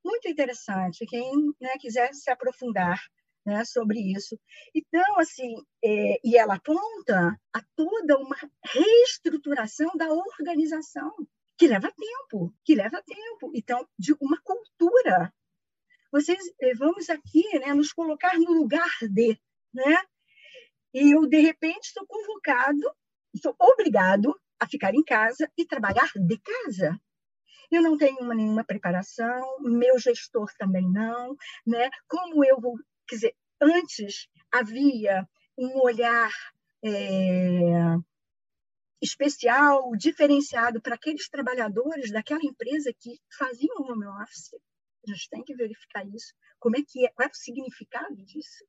Muito interessante, quem né, quiser se aprofundar né, sobre isso. Então, assim, é, e ela aponta a toda uma reestruturação da organização que leva tempo, que leva tempo. Então, de uma cultura. Vocês eh, vamos aqui, né, nos colocar no lugar de, né? E eu de repente estou convocado, estou obrigado a ficar em casa e trabalhar de casa. Eu não tenho uma, nenhuma preparação, meu gestor também não, né? Como eu vou, quer dizer, antes havia um olhar é, especial, diferenciado para aqueles trabalhadores daquela empresa que faziam home office. A gente tem que verificar isso. Como é que é? Qual é o significado disso?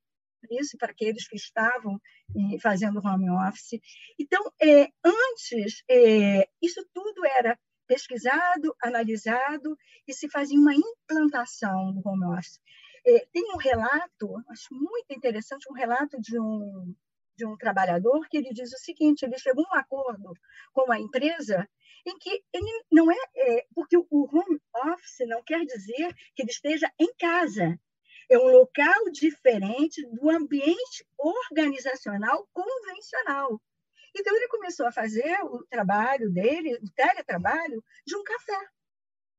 Isso para aqueles que estavam eh, fazendo home office. Então, é, antes, é, isso tudo era pesquisado, analisado e se fazia uma implantação do home office. É, tem um relato, acho muito interessante, um relato de um de um trabalhador que ele diz o seguinte: ele chegou a um acordo com a empresa em que ele não é, é porque o home office não quer dizer que ele esteja em casa. É um local diferente do ambiente organizacional convencional. Então, ele começou a fazer o trabalho dele, o teletrabalho, de um café.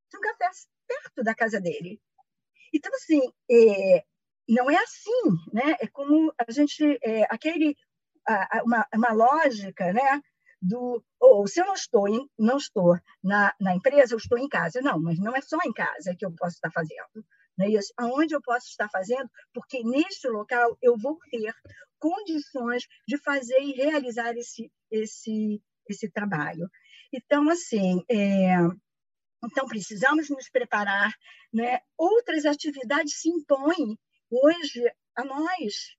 De um café perto da casa dele. Então, assim, é, não é assim, né? É como a gente, é, aquele uma, uma lógica, né? do ou se eu não estou em, não estou na, na empresa, eu estou em casa. Não, mas não é só em casa que eu posso estar fazendo. Não é isso? Aonde eu posso estar fazendo? Porque neste local eu vou ter condições de fazer e realizar esse esse esse trabalho. Então, assim, é, então precisamos nos preparar, né? Outras atividades se impõem hoje a nós,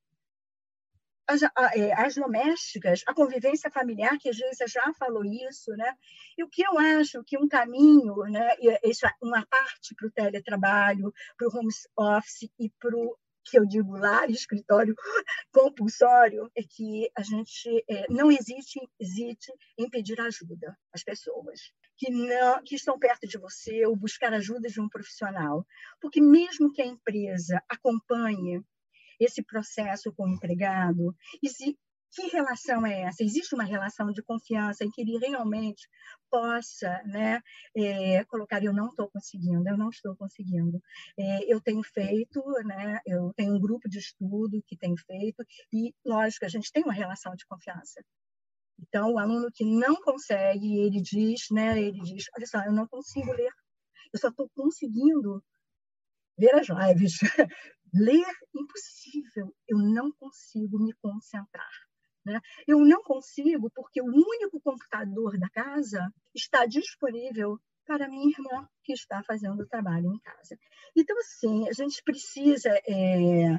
as, é, as domésticas, a convivência familiar, que a Geisa já falou isso, né? E o que eu acho que um caminho, né, isso, é uma parte para o teletrabalho, para o home office e para o que eu digo lá, escritório compulsório, é que a gente é, não existe, existe em pedir ajuda às pessoas que não que estão perto de você ou buscar ajuda de um profissional, porque mesmo que a empresa acompanhe esse processo com o empregado, e se que relação é essa? Existe uma relação de confiança em que ele realmente possa né, é, colocar: eu não estou conseguindo, eu não estou conseguindo. É, eu tenho feito, né, eu tenho um grupo de estudo que tem feito, e, lógico, a gente tem uma relação de confiança. Então, o aluno que não consegue, ele diz, né, ele diz: olha só, eu não consigo ler, eu só estou conseguindo ver as lives. ler, impossível, eu não consigo me concentrar. Né? Eu não consigo porque o único computador da casa está disponível para minha irmã que está fazendo o trabalho em casa. Então, assim, a gente precisa é,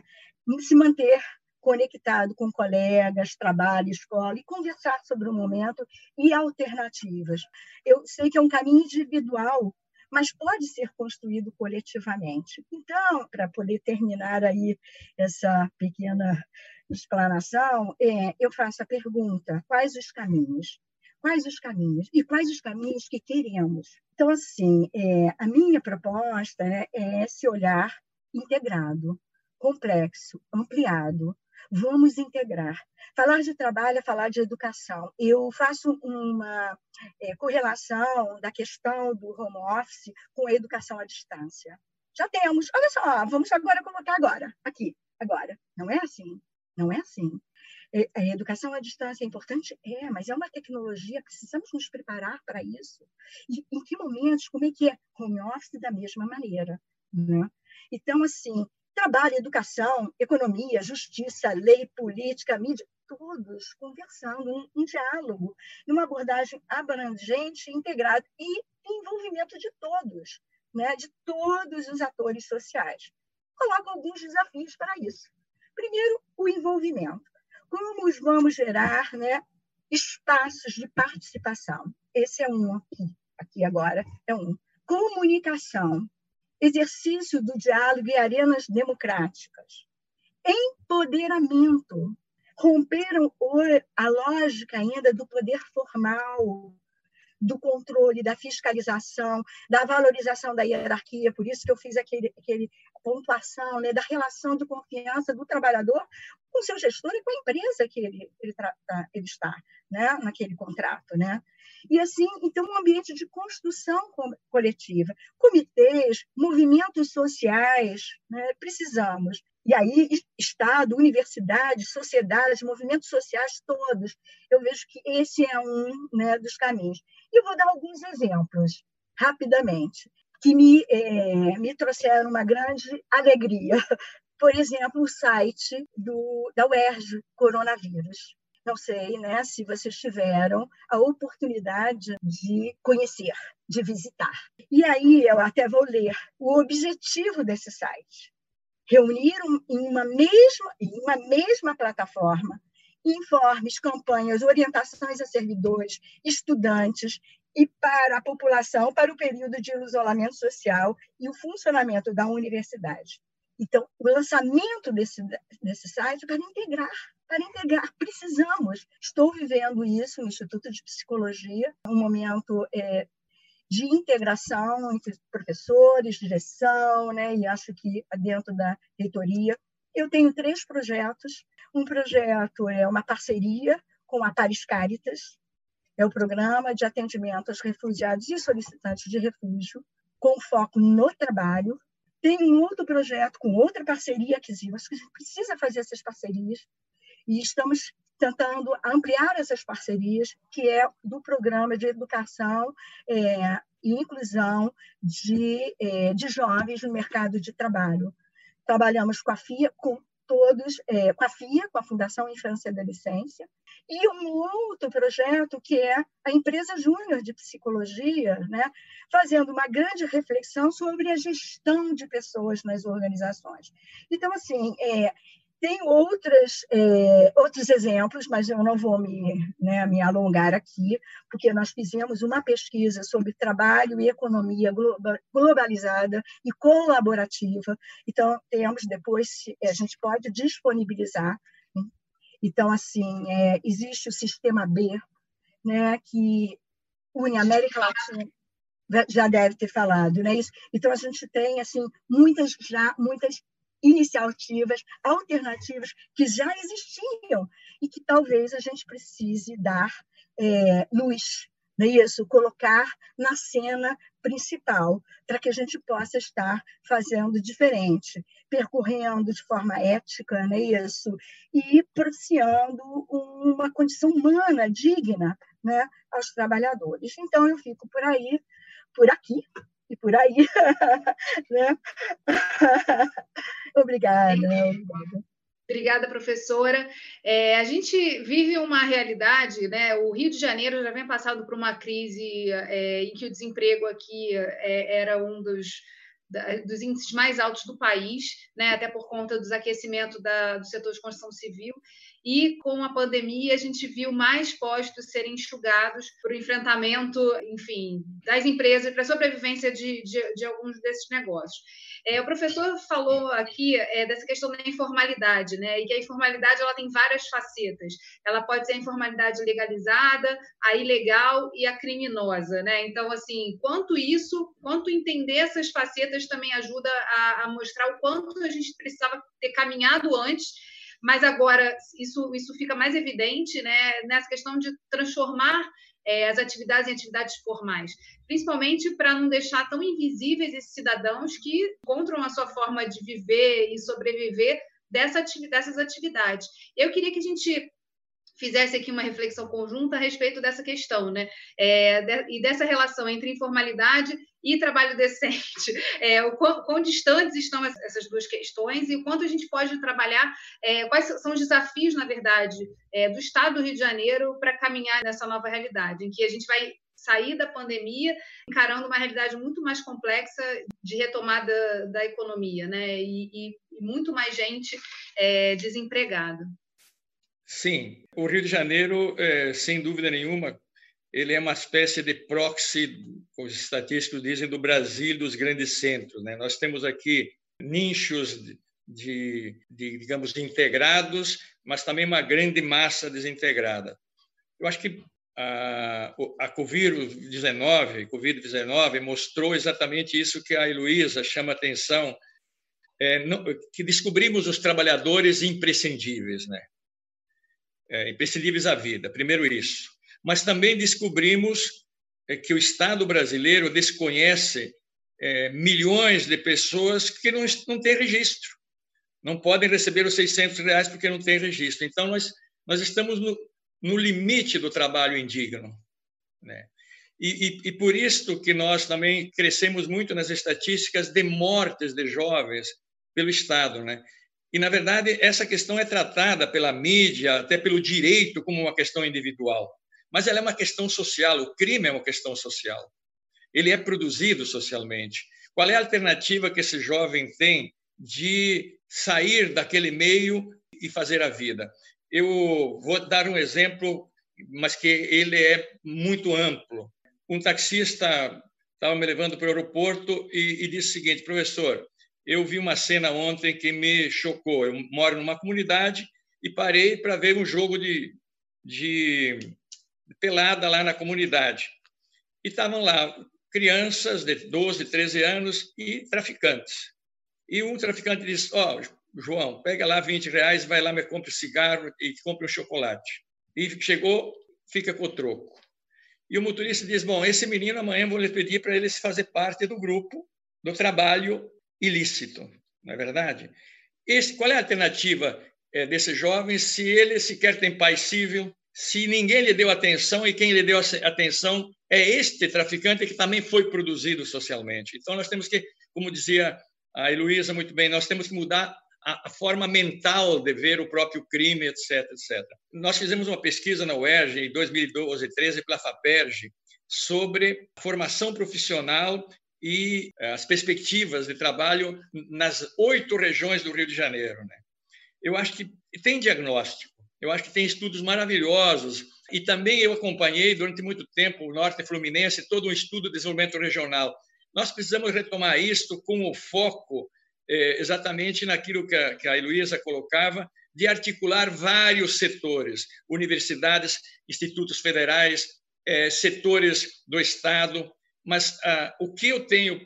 se manter conectado com colegas, trabalho, escola e conversar sobre o momento e alternativas. Eu sei que é um caminho individual, mas pode ser construído coletivamente. Então, para poder terminar aí essa pequena explanação, é, eu faço a pergunta: quais os caminhos? Quais os caminhos? E quais os caminhos que queremos? Então, assim, é, a minha proposta né, é esse olhar integrado, complexo, ampliado. Vamos integrar. Falar de trabalho é falar de educação. Eu faço uma é, correlação da questão do home office com a educação à distância. Já temos, olha só, vamos agora colocar agora, aqui, agora. Não é assim. Não é assim. É, a educação à distância é importante? É, mas é uma tecnologia, precisamos nos preparar para isso. E em que momentos, como é que é? Home office da mesma maneira. Né? Então, assim, trabalho, educação, economia, justiça, lei, política, mídia, todos conversando, um, um diálogo, numa abordagem abrangente, integrada e envolvimento de todos, né? de todos os atores sociais. Coloco alguns desafios para isso. Primeiro, o envolvimento. Como vamos gerar né, espaços de participação? Esse é um aqui, aqui agora é um. Comunicação, exercício do diálogo e arenas democráticas. Empoderamento, romperam a lógica ainda do poder formal, do controle, da fiscalização, da valorização da hierarquia. Por isso que eu fiz aquele, aquele pontuação né, da relação de confiança do trabalhador com seu gestor e com a empresa que ele, ele, tá, ele está né, naquele contrato. Né? E assim, então, um ambiente de construção coletiva, comitês, movimentos sociais, né, precisamos. E aí, Estado, universidade, sociedade, movimentos sociais todos. Eu vejo que esse é um né, dos caminhos. E vou dar alguns exemplos, rapidamente, que me, é, me trouxeram uma grande alegria. Por exemplo, o site do, da UERJ, Coronavírus. Não sei né, se vocês tiveram a oportunidade de conhecer, de visitar. E aí eu até vou ler o objetivo desse site. Reunir em uma mesma, em uma mesma plataforma informes, campanhas, orientações a servidores, estudantes e para a população para o período de isolamento social e o funcionamento da universidade. Então, o lançamento desse, desse site para integrar, para integrar, precisamos. Estou vivendo isso no Instituto de Psicologia, um momento é, de integração entre professores, direção, né, e acho que dentro da reitoria. Eu tenho três projetos um projeto é uma parceria com a Paris Caritas, é o programa de atendimento aos refugiados e solicitantes de refúgio, com foco no trabalho. Tem um outro projeto com outra parceria que a gente precisa fazer essas parcerias e estamos tentando ampliar essas parcerias, que é do programa de educação é, e inclusão de, é, de jovens no mercado de trabalho. Trabalhamos com a FIA, com todos é, com a FIA, com a Fundação Infância e Adolescência, e um outro projeto que é a Empresa Júnior de Psicologia, né, fazendo uma grande reflexão sobre a gestão de pessoas nas organizações. Então, assim, é, tem outras, é, outros exemplos, mas eu não vou me, né, me alongar aqui, porque nós fizemos uma pesquisa sobre trabalho e economia globalizada e colaborativa. Então, temos depois, a gente pode disponibilizar. Então, assim, é, existe o sistema B, né, que une América Latina já deve ter falado, né? Isso. Então a gente tem assim muitas já muitas iniciativas alternativas que já existiam e que talvez a gente precise dar é, luz, não é isso? Colocar na cena principal para que a gente possa estar fazendo diferente, percorrendo de forma ética, não é isso? E propiciando uma condição humana digna, né, aos trabalhadores. Então eu fico por aí, por aqui e por aí, né? obrigada, obrigada. Obrigada, professora. É, a gente vive uma realidade, né? O Rio de Janeiro já vem passando por uma crise é, em que o desemprego aqui é, era um dos, da, dos índices mais altos do país, né? Até por conta do desaquecimento da, do setor de construção civil. E com a pandemia, a gente viu mais postos serem enxugados para o enfrentamento, enfim, das empresas, para a sobrevivência de, de, de alguns desses negócios. É, o professor falou aqui é, dessa questão da informalidade, né? E que a informalidade ela tem várias facetas. Ela pode ser a informalidade legalizada, a ilegal e a criminosa, né? Então, assim, quanto isso, quanto entender essas facetas também ajuda a, a mostrar o quanto a gente precisava ter caminhado antes mas agora isso, isso fica mais evidente né, nessa questão de transformar é, as atividades em atividades formais, principalmente para não deixar tão invisíveis esses cidadãos que encontram a sua forma de viver e sobreviver dessa dessas atividades. Eu queria que a gente fizesse aqui uma reflexão conjunta a respeito dessa questão, né? É, de, e dessa relação entre informalidade e trabalho decente. É, o quão, quão, distantes estão essas duas questões e o quanto a gente pode trabalhar, é, quais são os desafios, na verdade, é, do Estado do Rio de Janeiro para caminhar nessa nova realidade, em que a gente vai sair da pandemia encarando uma realidade muito mais complexa de retomada da economia, né? E, e, muito mais gente é, desempregada. Sim, o Rio de Janeiro, é, sem dúvida nenhuma, ele é uma espécie de proxy, os estatísticos dizem, do Brasil dos grandes centros. Né? Nós temos aqui nichos de, de, de, digamos, integrados, mas também uma grande massa desintegrada. Eu acho que a, a Covid-19 COVID mostrou exatamente isso que a Heloísa chama atenção, é, não, que descobrimos os trabalhadores imprescindíveis, né? É, imprescindíveis à vida, primeiro isso mas também descobrimos é, que o Estado brasileiro desconhece é, milhões de pessoas que não, têm registro, não podem receber os 600 reais porque não têm registro. Então, nós, nós estamos no, no limite do trabalho indigno. Né? E, e, e, por isso que nós também crescemos muito nas estatísticas de mortes de jovens pelo Estado. Né? E, na verdade, essa questão é tratada pela mídia, até pelo direito, como uma questão individual mas ela é uma questão social. O crime é uma questão social. Ele é produzido socialmente. Qual é a alternativa que esse jovem tem de sair daquele meio e fazer a vida? Eu vou dar um exemplo, mas que ele é muito amplo. Um taxista estava me levando para o aeroporto e, e disse o seguinte, professor, eu vi uma cena ontem que me chocou. Eu moro numa comunidade e parei para ver um jogo de, de pelada lá na comunidade. E estavam lá crianças de 12, 13 anos e traficantes. E um traficante disse: Ó, oh, João, pega lá 20 reais, vai lá, me compre cigarro e compre um chocolate. E chegou, fica com o troco. E o motorista diz: Bom, esse menino amanhã vou lhe pedir para ele fazer parte do grupo do trabalho ilícito, não é verdade? Esse, qual é a alternativa é, desse jovem se ele sequer tem pai civil, se ninguém lhe deu atenção e quem lhe deu atenção é este traficante que também foi produzido socialmente. Então, nós temos que, como dizia a Heloísa muito bem, nós temos que mudar a, forma mental de ver o próprio crime, etc, etc. Nós fizemos uma pesquisa na UERJ em 2012, 13, pela FAPERJ, sobre formação profissional e eh, as perspectivas de trabalho nas oito regiões do Rio de Janeiro. Né? eu acho que tem diagnóstico, eu acho que tem estudos maravilhosos. E também eu acompanhei durante muito tempo o Norte Fluminense, todo um estudo de desenvolvimento regional. Nós precisamos retomar isto com o foco é, exatamente naquilo que a, que a Heloísa colocava, de articular vários setores, universidades, institutos federais, é, setores do Estado. Mas ah, o que eu tenho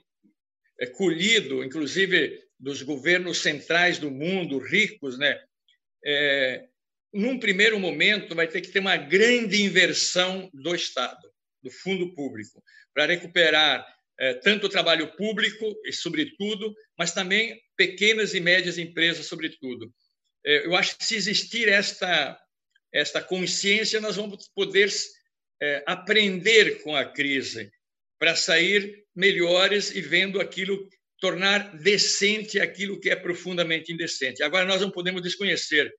é, colhido, inclusive dos governos centrais do mundo, ricos, né? Num primeiro momento, vai ter que ter uma grande inversão do Estado, do fundo público, para recuperar é, tanto o trabalho público, e sobretudo, mas também pequenas e médias empresas, sobretudo. É, eu acho que se existir esta, esta consciência, nós vamos poder é, aprender com a crise para sair melhores e vendo aquilo, tornar decente aquilo que é profundamente indecente. Agora, nós não podemos desconhecer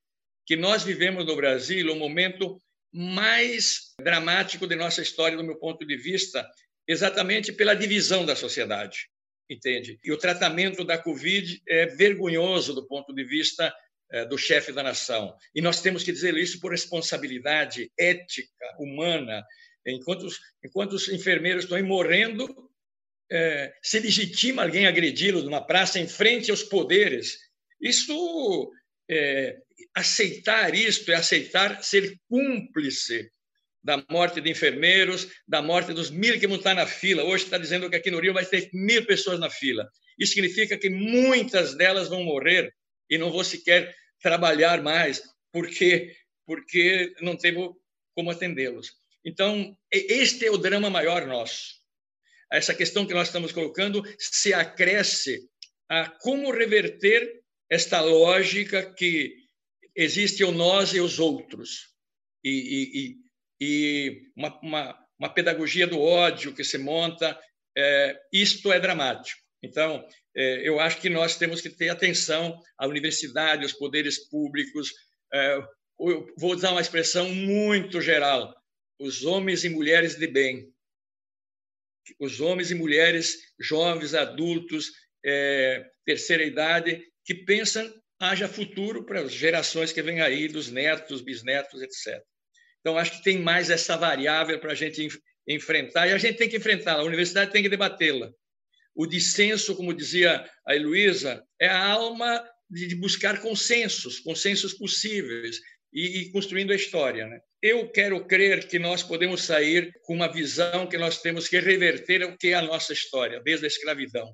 que nós vivemos no Brasil um momento mais dramático de nossa história, do meu ponto de vista, exatamente pela divisão da sociedade, entende? E o tratamento da Covid é vergonhoso do ponto de vista é, do chefe da nação. E nós temos que dizer isso por responsabilidade ética, humana. Enquanto os, enquanto os enfermeiros estão morrendo, é, se legitima alguém agredi-los numa praça em frente aos poderes. Isso é, aceitar isto é aceitar ser cúmplice da morte de enfermeiros, da morte dos mil que vão estar na fila. Hoje está dizendo que aqui no Rio vai ter mil pessoas na fila. Isso significa que muitas delas vão morrer e não vão sequer trabalhar mais, porque, porque não temos como atendê-los. Então, este é o drama maior nosso. Essa questão que nós estamos colocando se acresce a como reverter esta lógica que existe o nós e os outros. E, e, e uma, uma, uma, pedagogia do ódio que se monta, é, isto é dramático. Então, é, eu acho que nós temos que ter atenção à universidade, aos poderes públicos. É, vou usar uma expressão muito geral: os homens e mulheres de bem. Os homens e mulheres, jovens, adultos, é, terceira idade, que pensam haja futuro para as gerações que vêm aí, dos netos, bisnetos, etc. Então, acho que tem mais essa variável para a gente enfrentar, e a gente tem que enfrentá-la, a universidade tem que debatê-la. O dissenso, como dizia a Heloísa, é a alma de buscar consensos, consensos possíveis, e, e construindo a história. Né? Eu quero crer que nós podemos sair com uma visão que nós temos que reverter o que é a nossa história, desde a escravidão,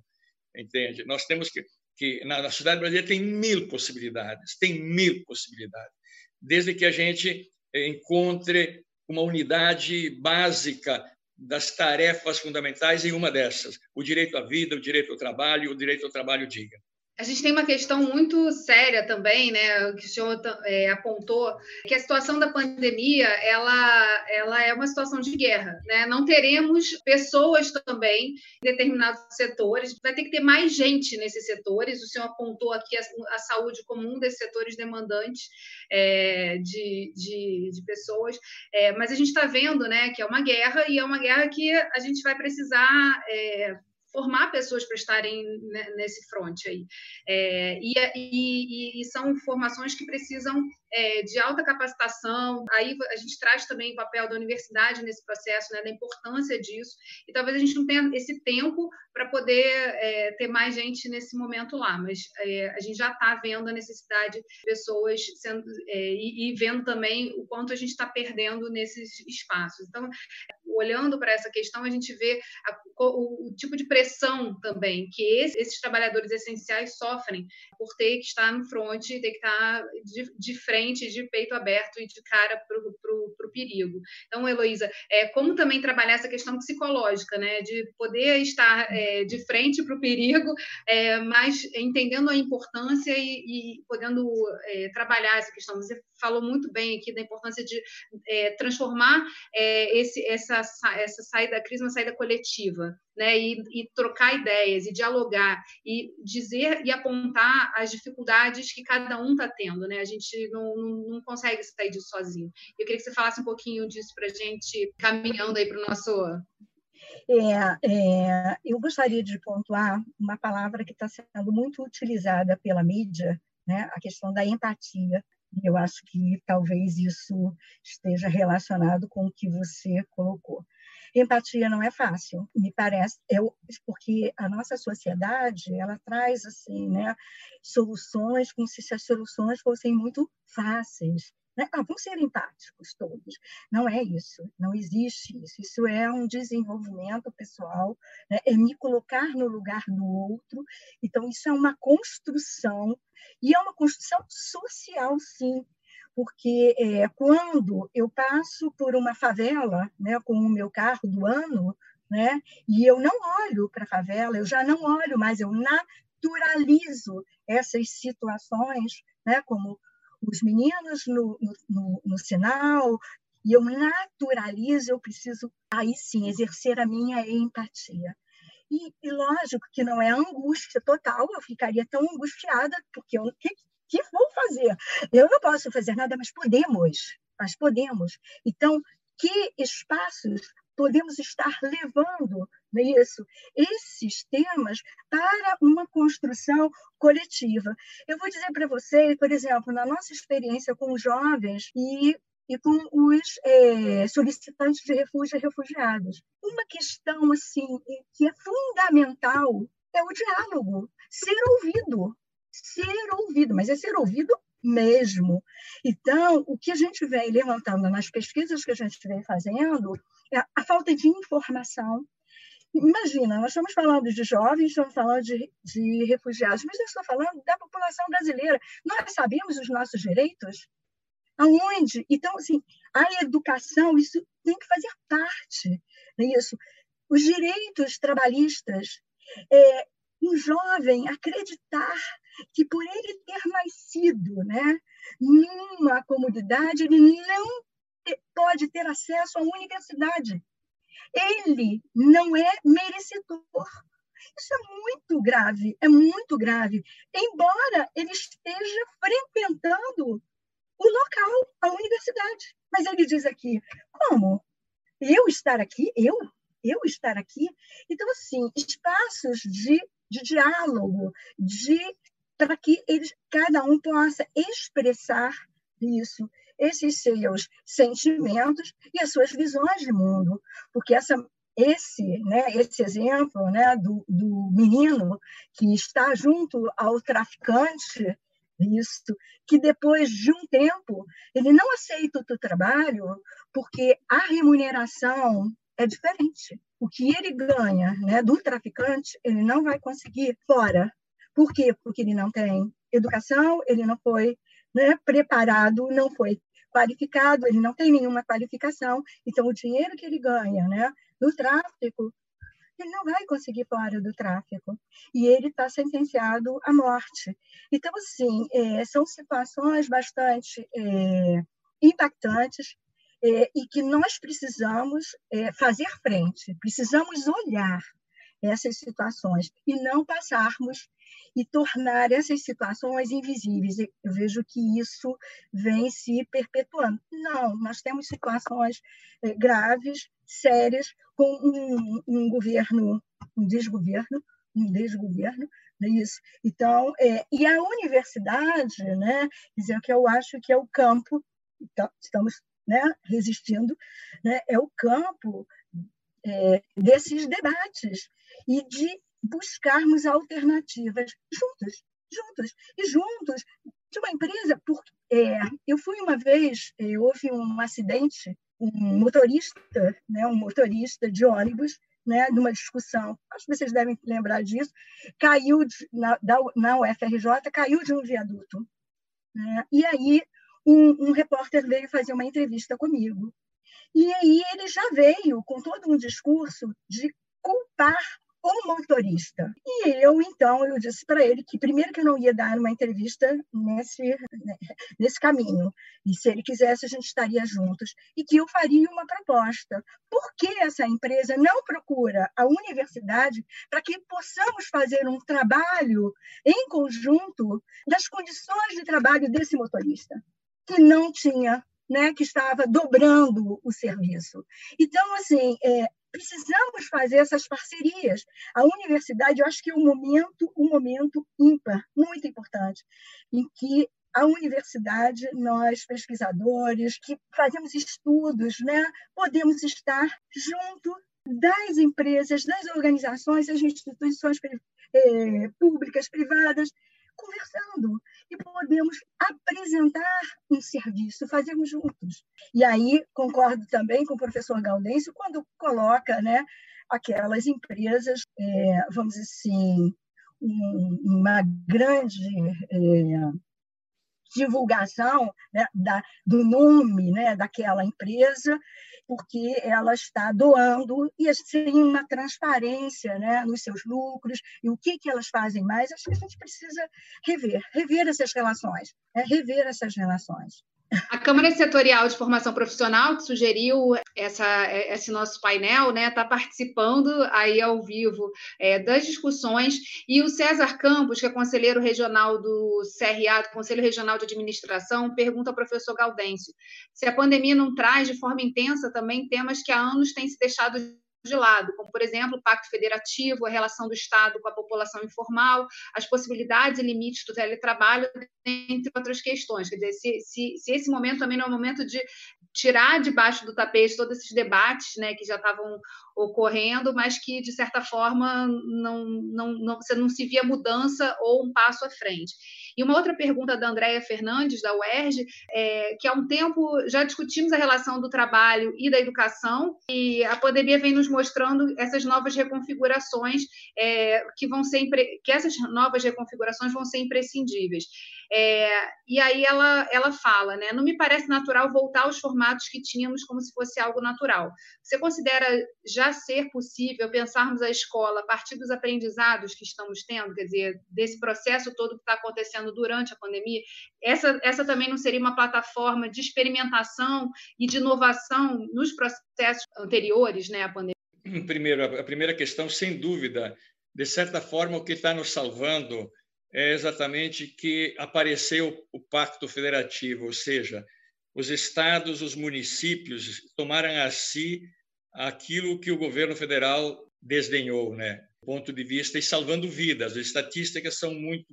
entende? Nós temos que que na, na sociedade brasileira tem mil possibilidades, tem mil possibilidades, desde que a gente encontre uma unidade básica das tarefas fundamentais em uma dessas: o direito à vida, o direito ao trabalho, o direito ao trabalho digno. A gente tem uma questão muito séria também, né, que o senhor é, apontou, que a situação da pandemia, ela, ela é uma situação de guerra, né? Não teremos pessoas também em determinados setores, vai ter que ter mais gente nesses setores. O senhor apontou aqui a, a saúde como um desses setores demandantes é, de, de, de, pessoas, é, mas a gente está vendo, né, que é uma guerra e é uma guerra que a gente vai precisar é, formar pessoas para estarem nesse front aí. É, e, e, e, são formações que precisam é, de alta capacitação. Aí a gente traz também o papel da universidade nesse processo, né, da importância disso. E talvez a gente não tenha esse tempo para poder é, ter mais gente nesse momento lá, mas é, a gente já está vendo a necessidade de pessoas sendo é, e, e, vendo também o quanto a gente está perdendo nesses espaços. Então, olhando para essa questão, a gente vê a, o, o, tipo de pressão também que esse, esses trabalhadores essenciais sofrem por ter que estar no front, ter que estar de, de frente, de peito aberto e de cara para o perigo. Então, Heloísa, é, como também trabalhar essa questão psicológica, né, de poder estar é, de frente para o perigo, é, mas entendendo a importância e, e podendo é, trabalhar essa questão. Você falou muito bem aqui da importância de é, transformar é, esse, essa, essa saída da crise uma saída coletiva, né? E, e, trocar ideias e dialogar e dizer e apontar as dificuldades que cada um está tendo, né? A gente não, não, consegue sair disso sozinho. Eu queria que você falasse um pouquinho disso para a gente caminhando aí para o nosso é, é, eu gostaria de pontuar uma palavra que está sendo muito utilizada pela mídia né? a questão da empatia. Eu acho que talvez isso esteja relacionado com o que você colocou. Empatia não é fácil, me parece, eu, porque a nossa sociedade ela traz assim, né, soluções como se as soluções fossem muito fáceis. Né? Ah, vamos ser empáticos todos. Não é isso, não existe isso. Isso é um desenvolvimento pessoal, né? é me colocar no lugar do outro. Então, isso é uma construção, e é uma construção social, sim porque é, quando eu passo por uma favela né, com o meu carro do ano, né, e eu não olho para a favela, eu já não olho mais, eu naturalizo essas situações, né, como os meninos no, no, no sinal, e eu naturalizo, eu preciso aí sim exercer a minha empatia. E, e, lógico que não é angústia total, eu ficaria tão angustiada, porque o que, que vou fazer? Eu não posso fazer nada, mas podemos, mas podemos. Então, que espaços podemos estar levando não é isso? esses temas para uma construção coletiva. Eu vou dizer para vocês, por exemplo, na nossa experiência com jovens e e com os é, solicitantes de refúgio e refugiados. Uma questão assim que é fundamental é o diálogo, ser ouvido ser ouvido, mas é ser ouvido mesmo. Então, o que a gente vem levantando nas pesquisas que a gente vem fazendo é a falta de informação. Imagina, nós estamos falando de jovens, estamos falando de, de refugiados, mas eu estou falando da população brasileira. Nós sabemos os nossos direitos? Aonde? Então, assim, a educação, isso tem que fazer parte disso. Os direitos trabalhistas, é, um jovem acreditar que por ele ter nascido né, numa comunidade, ele não pode ter acesso à universidade. Ele não é merecedor. Isso é muito grave, é muito grave. Embora ele esteja frequentando o local, a universidade. Mas ele diz aqui: como? Eu estar aqui? Eu? Eu estar aqui? Então, assim, espaços de, de diálogo, de para que eles, cada um possa expressar isso, esses seus sentimentos e as suas visões de mundo, porque essa esse, né, esse exemplo né, do, do menino que está junto ao traficante, isso, que depois de um tempo ele não aceita o trabalho porque a remuneração é diferente. O que ele ganha né, do traficante, ele não vai conseguir fora por quê? Porque ele não tem educação, ele não foi né, preparado, não foi qualificado, ele não tem nenhuma qualificação. Então, o dinheiro que ele ganha né, no tráfico, ele não vai conseguir fora do tráfico. E ele está sentenciado à morte. Então, assim, é, são situações bastante é, impactantes é, e que nós precisamos é, fazer frente, precisamos olhar essas situações e não passarmos e tornar essas situações invisíveis. Eu vejo que isso vem se perpetuando. Não, nós temos situações eh, graves, sérias, com um, um governo, um desgoverno, um desgoverno, não é isso? Então, é, e a universidade, né, dizer que eu acho que é o campo, então, estamos né, resistindo, né, é o campo é, desses debates e de buscarmos alternativas juntos, juntos e juntos de uma empresa. Porque é, eu fui uma vez, é, houve um acidente, um motorista, né, um motorista de ônibus, né, numa discussão, acho que vocês devem lembrar disso, caiu de, na, da, na UFRJ, caiu de um viaduto. Né? E aí um, um repórter veio fazer uma entrevista comigo. E aí ele já veio com todo um discurso de culpar o motorista. E eu, então, eu disse para ele que, primeiro, que eu não ia dar uma entrevista nesse, nesse caminho, e se ele quisesse, a gente estaria juntos, e que eu faria uma proposta. Por que essa empresa não procura a universidade para que possamos fazer um trabalho em conjunto das condições de trabalho desse motorista, que não tinha né, que estava dobrando o serviço. Então, assim, é, precisamos fazer essas parcerias. A universidade, eu acho que é um momento, um momento ímpar, muito importante, em que a universidade, nós pesquisadores que fazemos estudos, né, podemos estar junto das empresas, das organizações, das instituições eh, públicas, privadas, conversando e podemos apresentar um serviço, fazermos juntos. E aí concordo também com o professor Gaudêncio quando coloca, né, aquelas empresas, é, vamos dizer assim, um, uma grande é, divulgação né, da, do nome né, daquela empresa, porque ela está doando e sem uma transparência né, nos seus lucros e o que, que elas fazem mais. Acho que a gente precisa rever, rever essas relações, né, rever essas relações. A Câmara Setorial de Formação Profissional, que sugeriu essa, esse nosso painel, está né, tá participando aí ao vivo é, das discussões, e o César Campos, que é conselheiro regional do CRA, do Conselho Regional de Administração, pergunta ao professor Gaudêncio se a pandemia não traz de forma intensa também temas que há anos têm se deixado de lado, como, por exemplo, o Pacto Federativo, a relação do Estado com a população informal, as possibilidades e limites do teletrabalho, entre outras questões. Quer dizer, se, se, se esse momento também não é um momento de tirar debaixo do tapete todos esses debates né, que já estavam ocorrendo, mas que, de certa forma, não, não, não, você não se via mudança ou um passo à frente. E uma outra pergunta da Andréia Fernandes, da UERJ, é que há um tempo já discutimos a relação do trabalho e da educação, e a pandemia vem nos mostrando essas novas reconfigurações é, que vão ser que essas novas reconfigurações vão ser imprescindíveis. É, e aí ela, ela fala, né? Não me parece natural voltar aos formatos que tínhamos como se fosse algo natural. Você considera já ser possível pensarmos a escola a partir dos aprendizados que estamos tendo, quer dizer, desse processo todo que está acontecendo durante a pandemia? Essa, essa também não seria uma plataforma de experimentação e de inovação nos processos anteriores né, à pandemia? Primeiro, a primeira questão, sem dúvida, de certa forma, o que está nos salvando é exatamente que apareceu o Pacto Federativo, ou seja, os estados, os municípios tomaram a si aquilo que o governo federal desdenhou, né? Ponto de vista e salvando vidas. As estatísticas são muito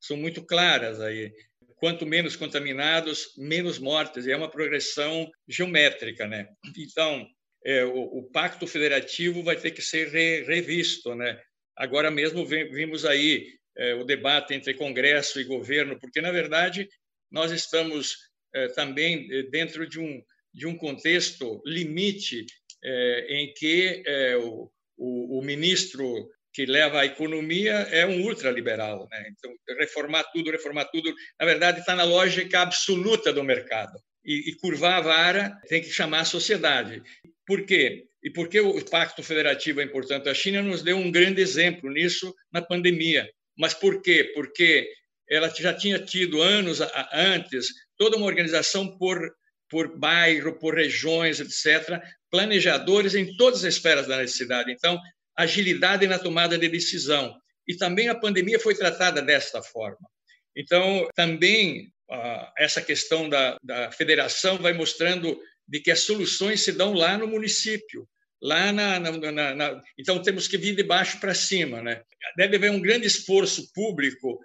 são muito claras aí. Quanto menos contaminados, menos mortes. É uma progressão geométrica, né? Então, é, o, o, Pacto Federativo vai ter que ser re, revisto, né? Agora mesmo vimos aí é, o debate entre Congresso e governo, porque, na verdade, nós estamos é, também é, dentro de um, de um contexto limite em que o, o, o ministro que leva a economia é um ultraliberal. Né? Então, reformar tudo, reformar tudo, na verdade, está na lógica absoluta do mercado. E, e, curvar a vara tem que chamar a sociedade. Por quê? E por que o Pacto Federativo é importante? A China nos deu um grande exemplo nisso na pandemia. Mas por quê? Porque ela já tinha tido anos antes toda uma organização por por bairro, por regiões, etc., planejadores em todas as esferas da necessidade. Então, agilidade na tomada de decisão. E também a pandemia foi tratada desta forma. Então, também essa questão da, da federação vai mostrando de que as soluções se dão lá no município, lá na, na, na, então temos que vir de baixo para cima né? Deve haver um grande esforço público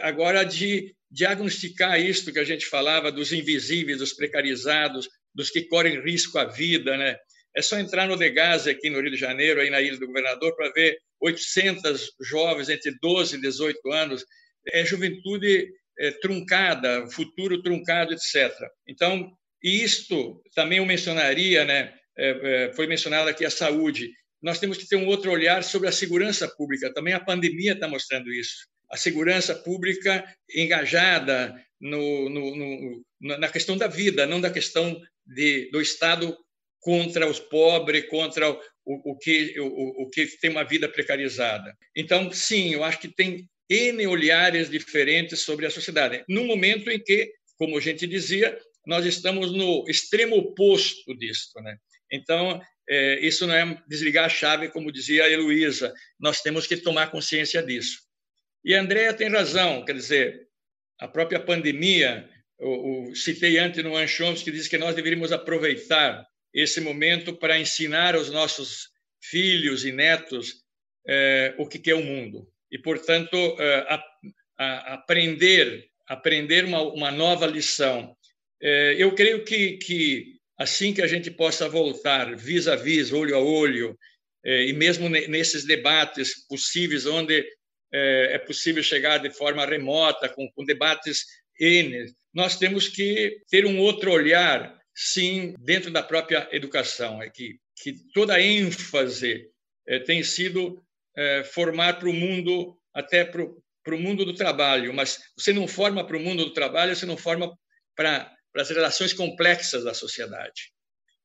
agora de diagnosticar isto que a gente falava dos invisíveis dos precarizados dos que correm risco à vida né? É só entrar no Degas aqui no Rio de Janeiro aí na Ilha do Governador para ver 800 jovens entre 12 e 18 anos. É juventude é, truncada futuro truncado etc então isto também eu mencionaria né foi mencionada aqui a saúde. Nós temos que ter um outro olhar sobre a segurança pública. Também a pandemia está mostrando isso. A segurança pública engajada no, no, no, na questão da vida, não da questão de, do Estado contra os pobres, contra o, o, que, o, o que tem uma vida precarizada. Então, sim, eu acho que tem N olhares diferentes sobre a sociedade. No momento em que, como a gente dizia, nós estamos no extremo oposto disso. Né? Então, é, isso não é desligar a chave, como dizia a Heloísa, nós temos que tomar consciência disso. E a Andrea tem razão, quer dizer, a própria pandemia, o, o citei antes no Anchoms, que diz que nós deveríamos aproveitar esse momento para ensinar aos nossos filhos e netos é, o que é o mundo. E, portanto, é, a, a aprender, aprender uma, uma nova lição. É, eu creio que, que assim que a gente possa voltar vis a vis, olho a olho, é, e mesmo nesses debates possíveis, onde é, é possível chegar de forma remota, com, debates N, nós temos que ter um outro olhar, sim, dentro da própria educação, é que, que toda a ênfase é, tem sido formar para o mundo, até para o mundo do trabalho, mas você não forma para o mundo do trabalho, você não forma para, para as relações complexas da sociedade.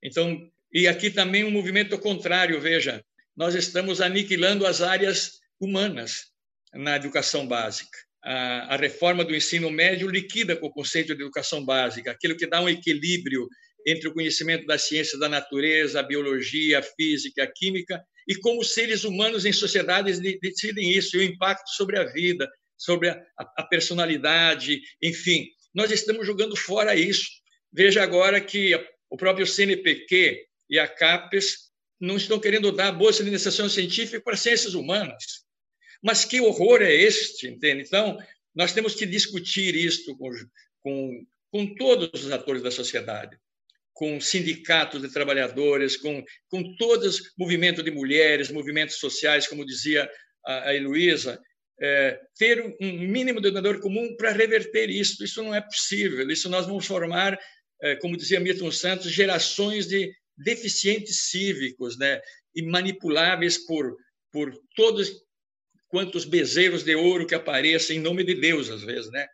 Então, e aqui também um movimento contrário, veja, nós estamos aniquilando as áreas humanas na educação básica. A, reforma do ensino médio liquida com o conceito de educação básica, aquilo que dá um equilíbrio entre o conhecimento da ciência da natureza, a biologia, a física, a química, e como seres humanos em sociedades decidem isso, e o impacto sobre a vida, sobre a personalidade, enfim. Nós estamos jogando fora isso. Veja agora que o próprio CNPq e a CAPES não estão querendo dar bolsa de iniciação científica para ciências humanas. Mas que horror é este, entende? Então, nós temos que discutir isto com, com, com todos os atores da sociedade, com sindicatos de trabalhadores, com, com todos movimento de mulheres, movimentos sociais, como dizia a, a Heloísa, é, ter um mínimo denominador comum para reverter isso. Isso não é possível. Isso nós vamos formar, é, como dizia Milton Santos, gerações de deficientes cívicos, né? E manipuláveis por por todos quantos bezerros de ouro que apareçam em nome de Deus às vezes, né?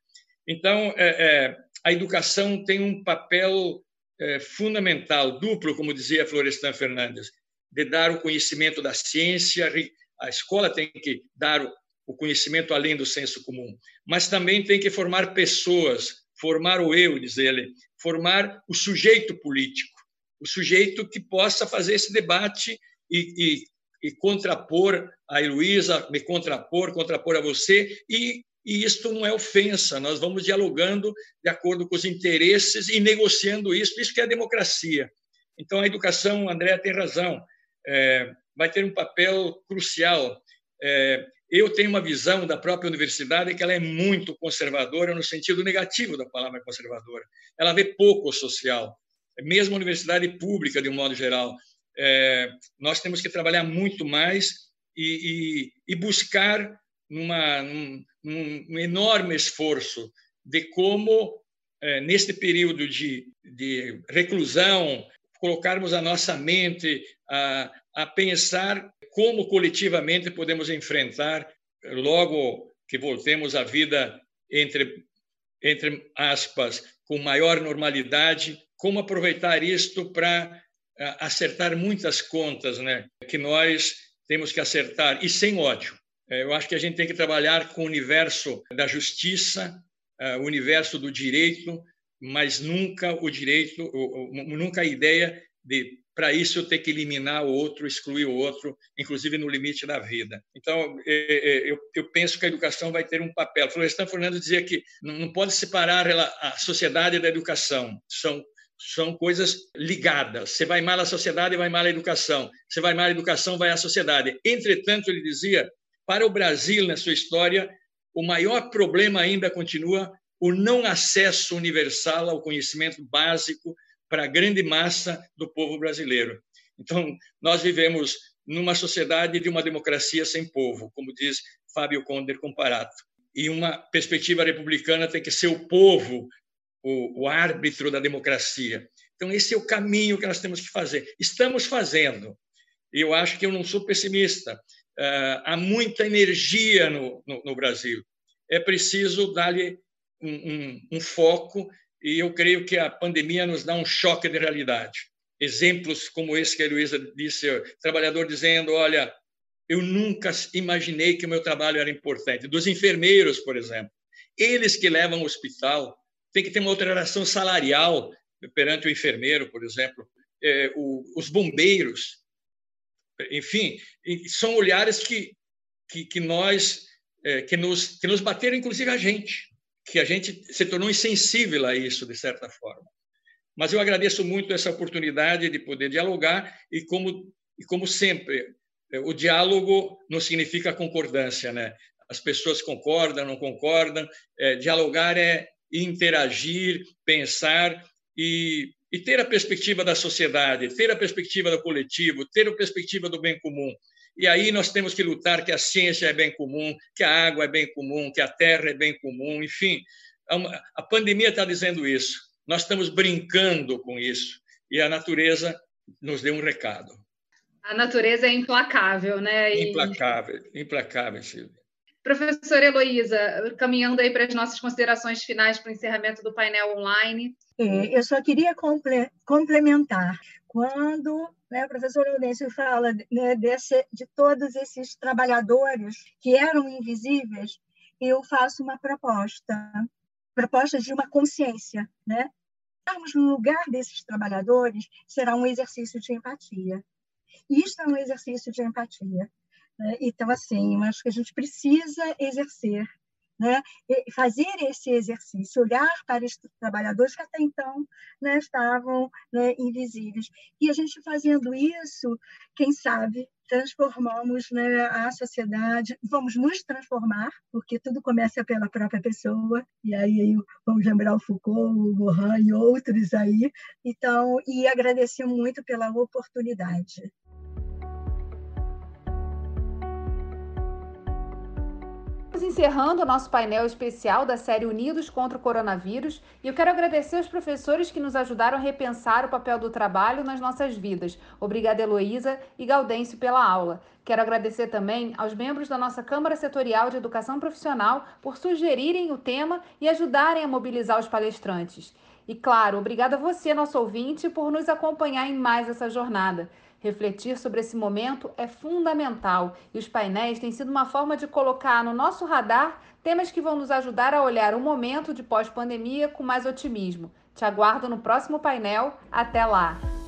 Então é, é, a educação tem um papel é, fundamental, duplo, como dizia Florestan Fernandes, de dar o conhecimento da ciência. A escola tem que dar o conhecimento além do senso comum, mas também tem que formar pessoas, formar o eu, diz ele, formar o sujeito político, o sujeito que possa fazer esse debate e, e, e contrapor a Heloísa, me contrapor, contrapor a você, e, e isto não é ofensa, nós vamos dialogando de acordo com os interesses e negociando isso, isso que é democracia. Então, a educação, André tem razão, é, vai ter um papel crucial. É, eu tenho uma visão da própria universidade que ela é muito conservadora no sentido negativo da palavra conservadora. Ela vê pouco o social, mesmo a universidade pública de um modo geral. É, nós temos que trabalhar muito mais e, e, e buscar numa, num, enorme esforço de como, é, neste período de, de reclusão, colocarmos a nossa mente a, a pensar como coletivamente podemos enfrentar, logo que voltemos à vida entre, entre aspas, com maior normalidade, como aproveitar isto para acertar muitas contas né, que nós temos que acertar, e sem ódio. É, eu acho que a gente tem que trabalhar com o universo da justiça, é, o universo do direito, mas nunca o direito, nunca a ideia de para isso eu ter que eliminar o outro, excluir o outro, inclusive no limite da vida. Então, é, eu, eu penso que a educação vai ter um papel. Florestan Fernandes dizia que não pode separar a sociedade da educação, são são coisas ligadas. Você vai mal à sociedade, vai mal à educação. Você vai mal à educação, vai à sociedade. Entretanto, ele dizia, para o Brasil, na sua história, o maior problema ainda continua o não acesso universal ao conhecimento básico para a grande massa do povo brasileiro. Então, nós vivemos numa sociedade de uma democracia sem povo, como diz Fábio Conder Comparato. E uma perspectiva republicana tem que ser o povo o, o árbitro da democracia. Então, esse é o caminho que nós temos que fazer. Estamos fazendo. E eu acho que eu não sou pessimista. Uh, há muita energia no, no, no Brasil. É preciso dar-lhe um, um, um foco e eu creio que a pandemia nos dá um choque de realidade. Exemplos como esse que a Luísa disse, trabalhador dizendo, olha, eu nunca imaginei que o meu trabalho era importante. Dos enfermeiros, por exemplo. Eles que levam ao hospital, tem que ter uma outra relação salarial perante o enfermeiro, por exemplo, é, o, os bombeiros. Enfim, são olhares que, que, que nós, é, que, nos, que nos bateram, inclusive a gente que a gente se tornou insensível a isso, de certa forma. Mas eu agradeço muito essa oportunidade de poder dialogar e como E como sempre, o diálogo não significa concordância, né? As pessoas concordam, não concordam. É, dialogar é interagir, pensar e, e ter a perspectiva da sociedade, ter a perspectiva do coletivo, ter a perspectiva do bem comum. E aí nós temos que lutar que a ciência é bem comum, que a água é bem comum, que a terra é bem comum, enfim. A pandemia está dizendo isso. Nós estamos brincando com isso. E a natureza nos deu um recado. A natureza é implacável, né? E... Implacável, implacável, Silvia. Professora Heloísa, caminhando aí para as nossas considerações finais para o encerramento do painel online. É, eu só queria complementar. Quando né, o professor Eudêncio fala né, desse, de todos esses trabalhadores que eram invisíveis, eu faço uma proposta, proposta de uma consciência. Né? Estarmos no lugar desses trabalhadores será um exercício de empatia. Isto é um exercício de empatia. Né? Então, assim, acho que a gente precisa exercer, né? fazer esse exercício, olhar para esses trabalhadores que até então né, estavam né, invisíveis. E a gente fazendo isso, quem sabe, transformamos né, a sociedade, vamos nos transformar, porque tudo começa pela própria pessoa, e aí vamos lembrar o Foucault, o Gohan e outros aí. Então, e agradecer muito pela oportunidade. Encerrando o nosso painel especial da série Unidos contra o Coronavírus e eu quero agradecer aos professores que nos ajudaram a repensar o papel do trabalho nas nossas vidas. Obrigada, Heloísa e Gaudêncio, pela aula. Quero agradecer também aos membros da nossa Câmara Setorial de Educação Profissional por sugerirem o tema e ajudarem a mobilizar os palestrantes. E, claro, obrigada a você, nosso ouvinte, por nos acompanhar em mais essa jornada. Refletir sobre esse momento é fundamental e os painéis têm sido uma forma de colocar no nosso radar temas que vão nos ajudar a olhar o momento de pós-pandemia com mais otimismo. Te aguardo no próximo painel. Até lá!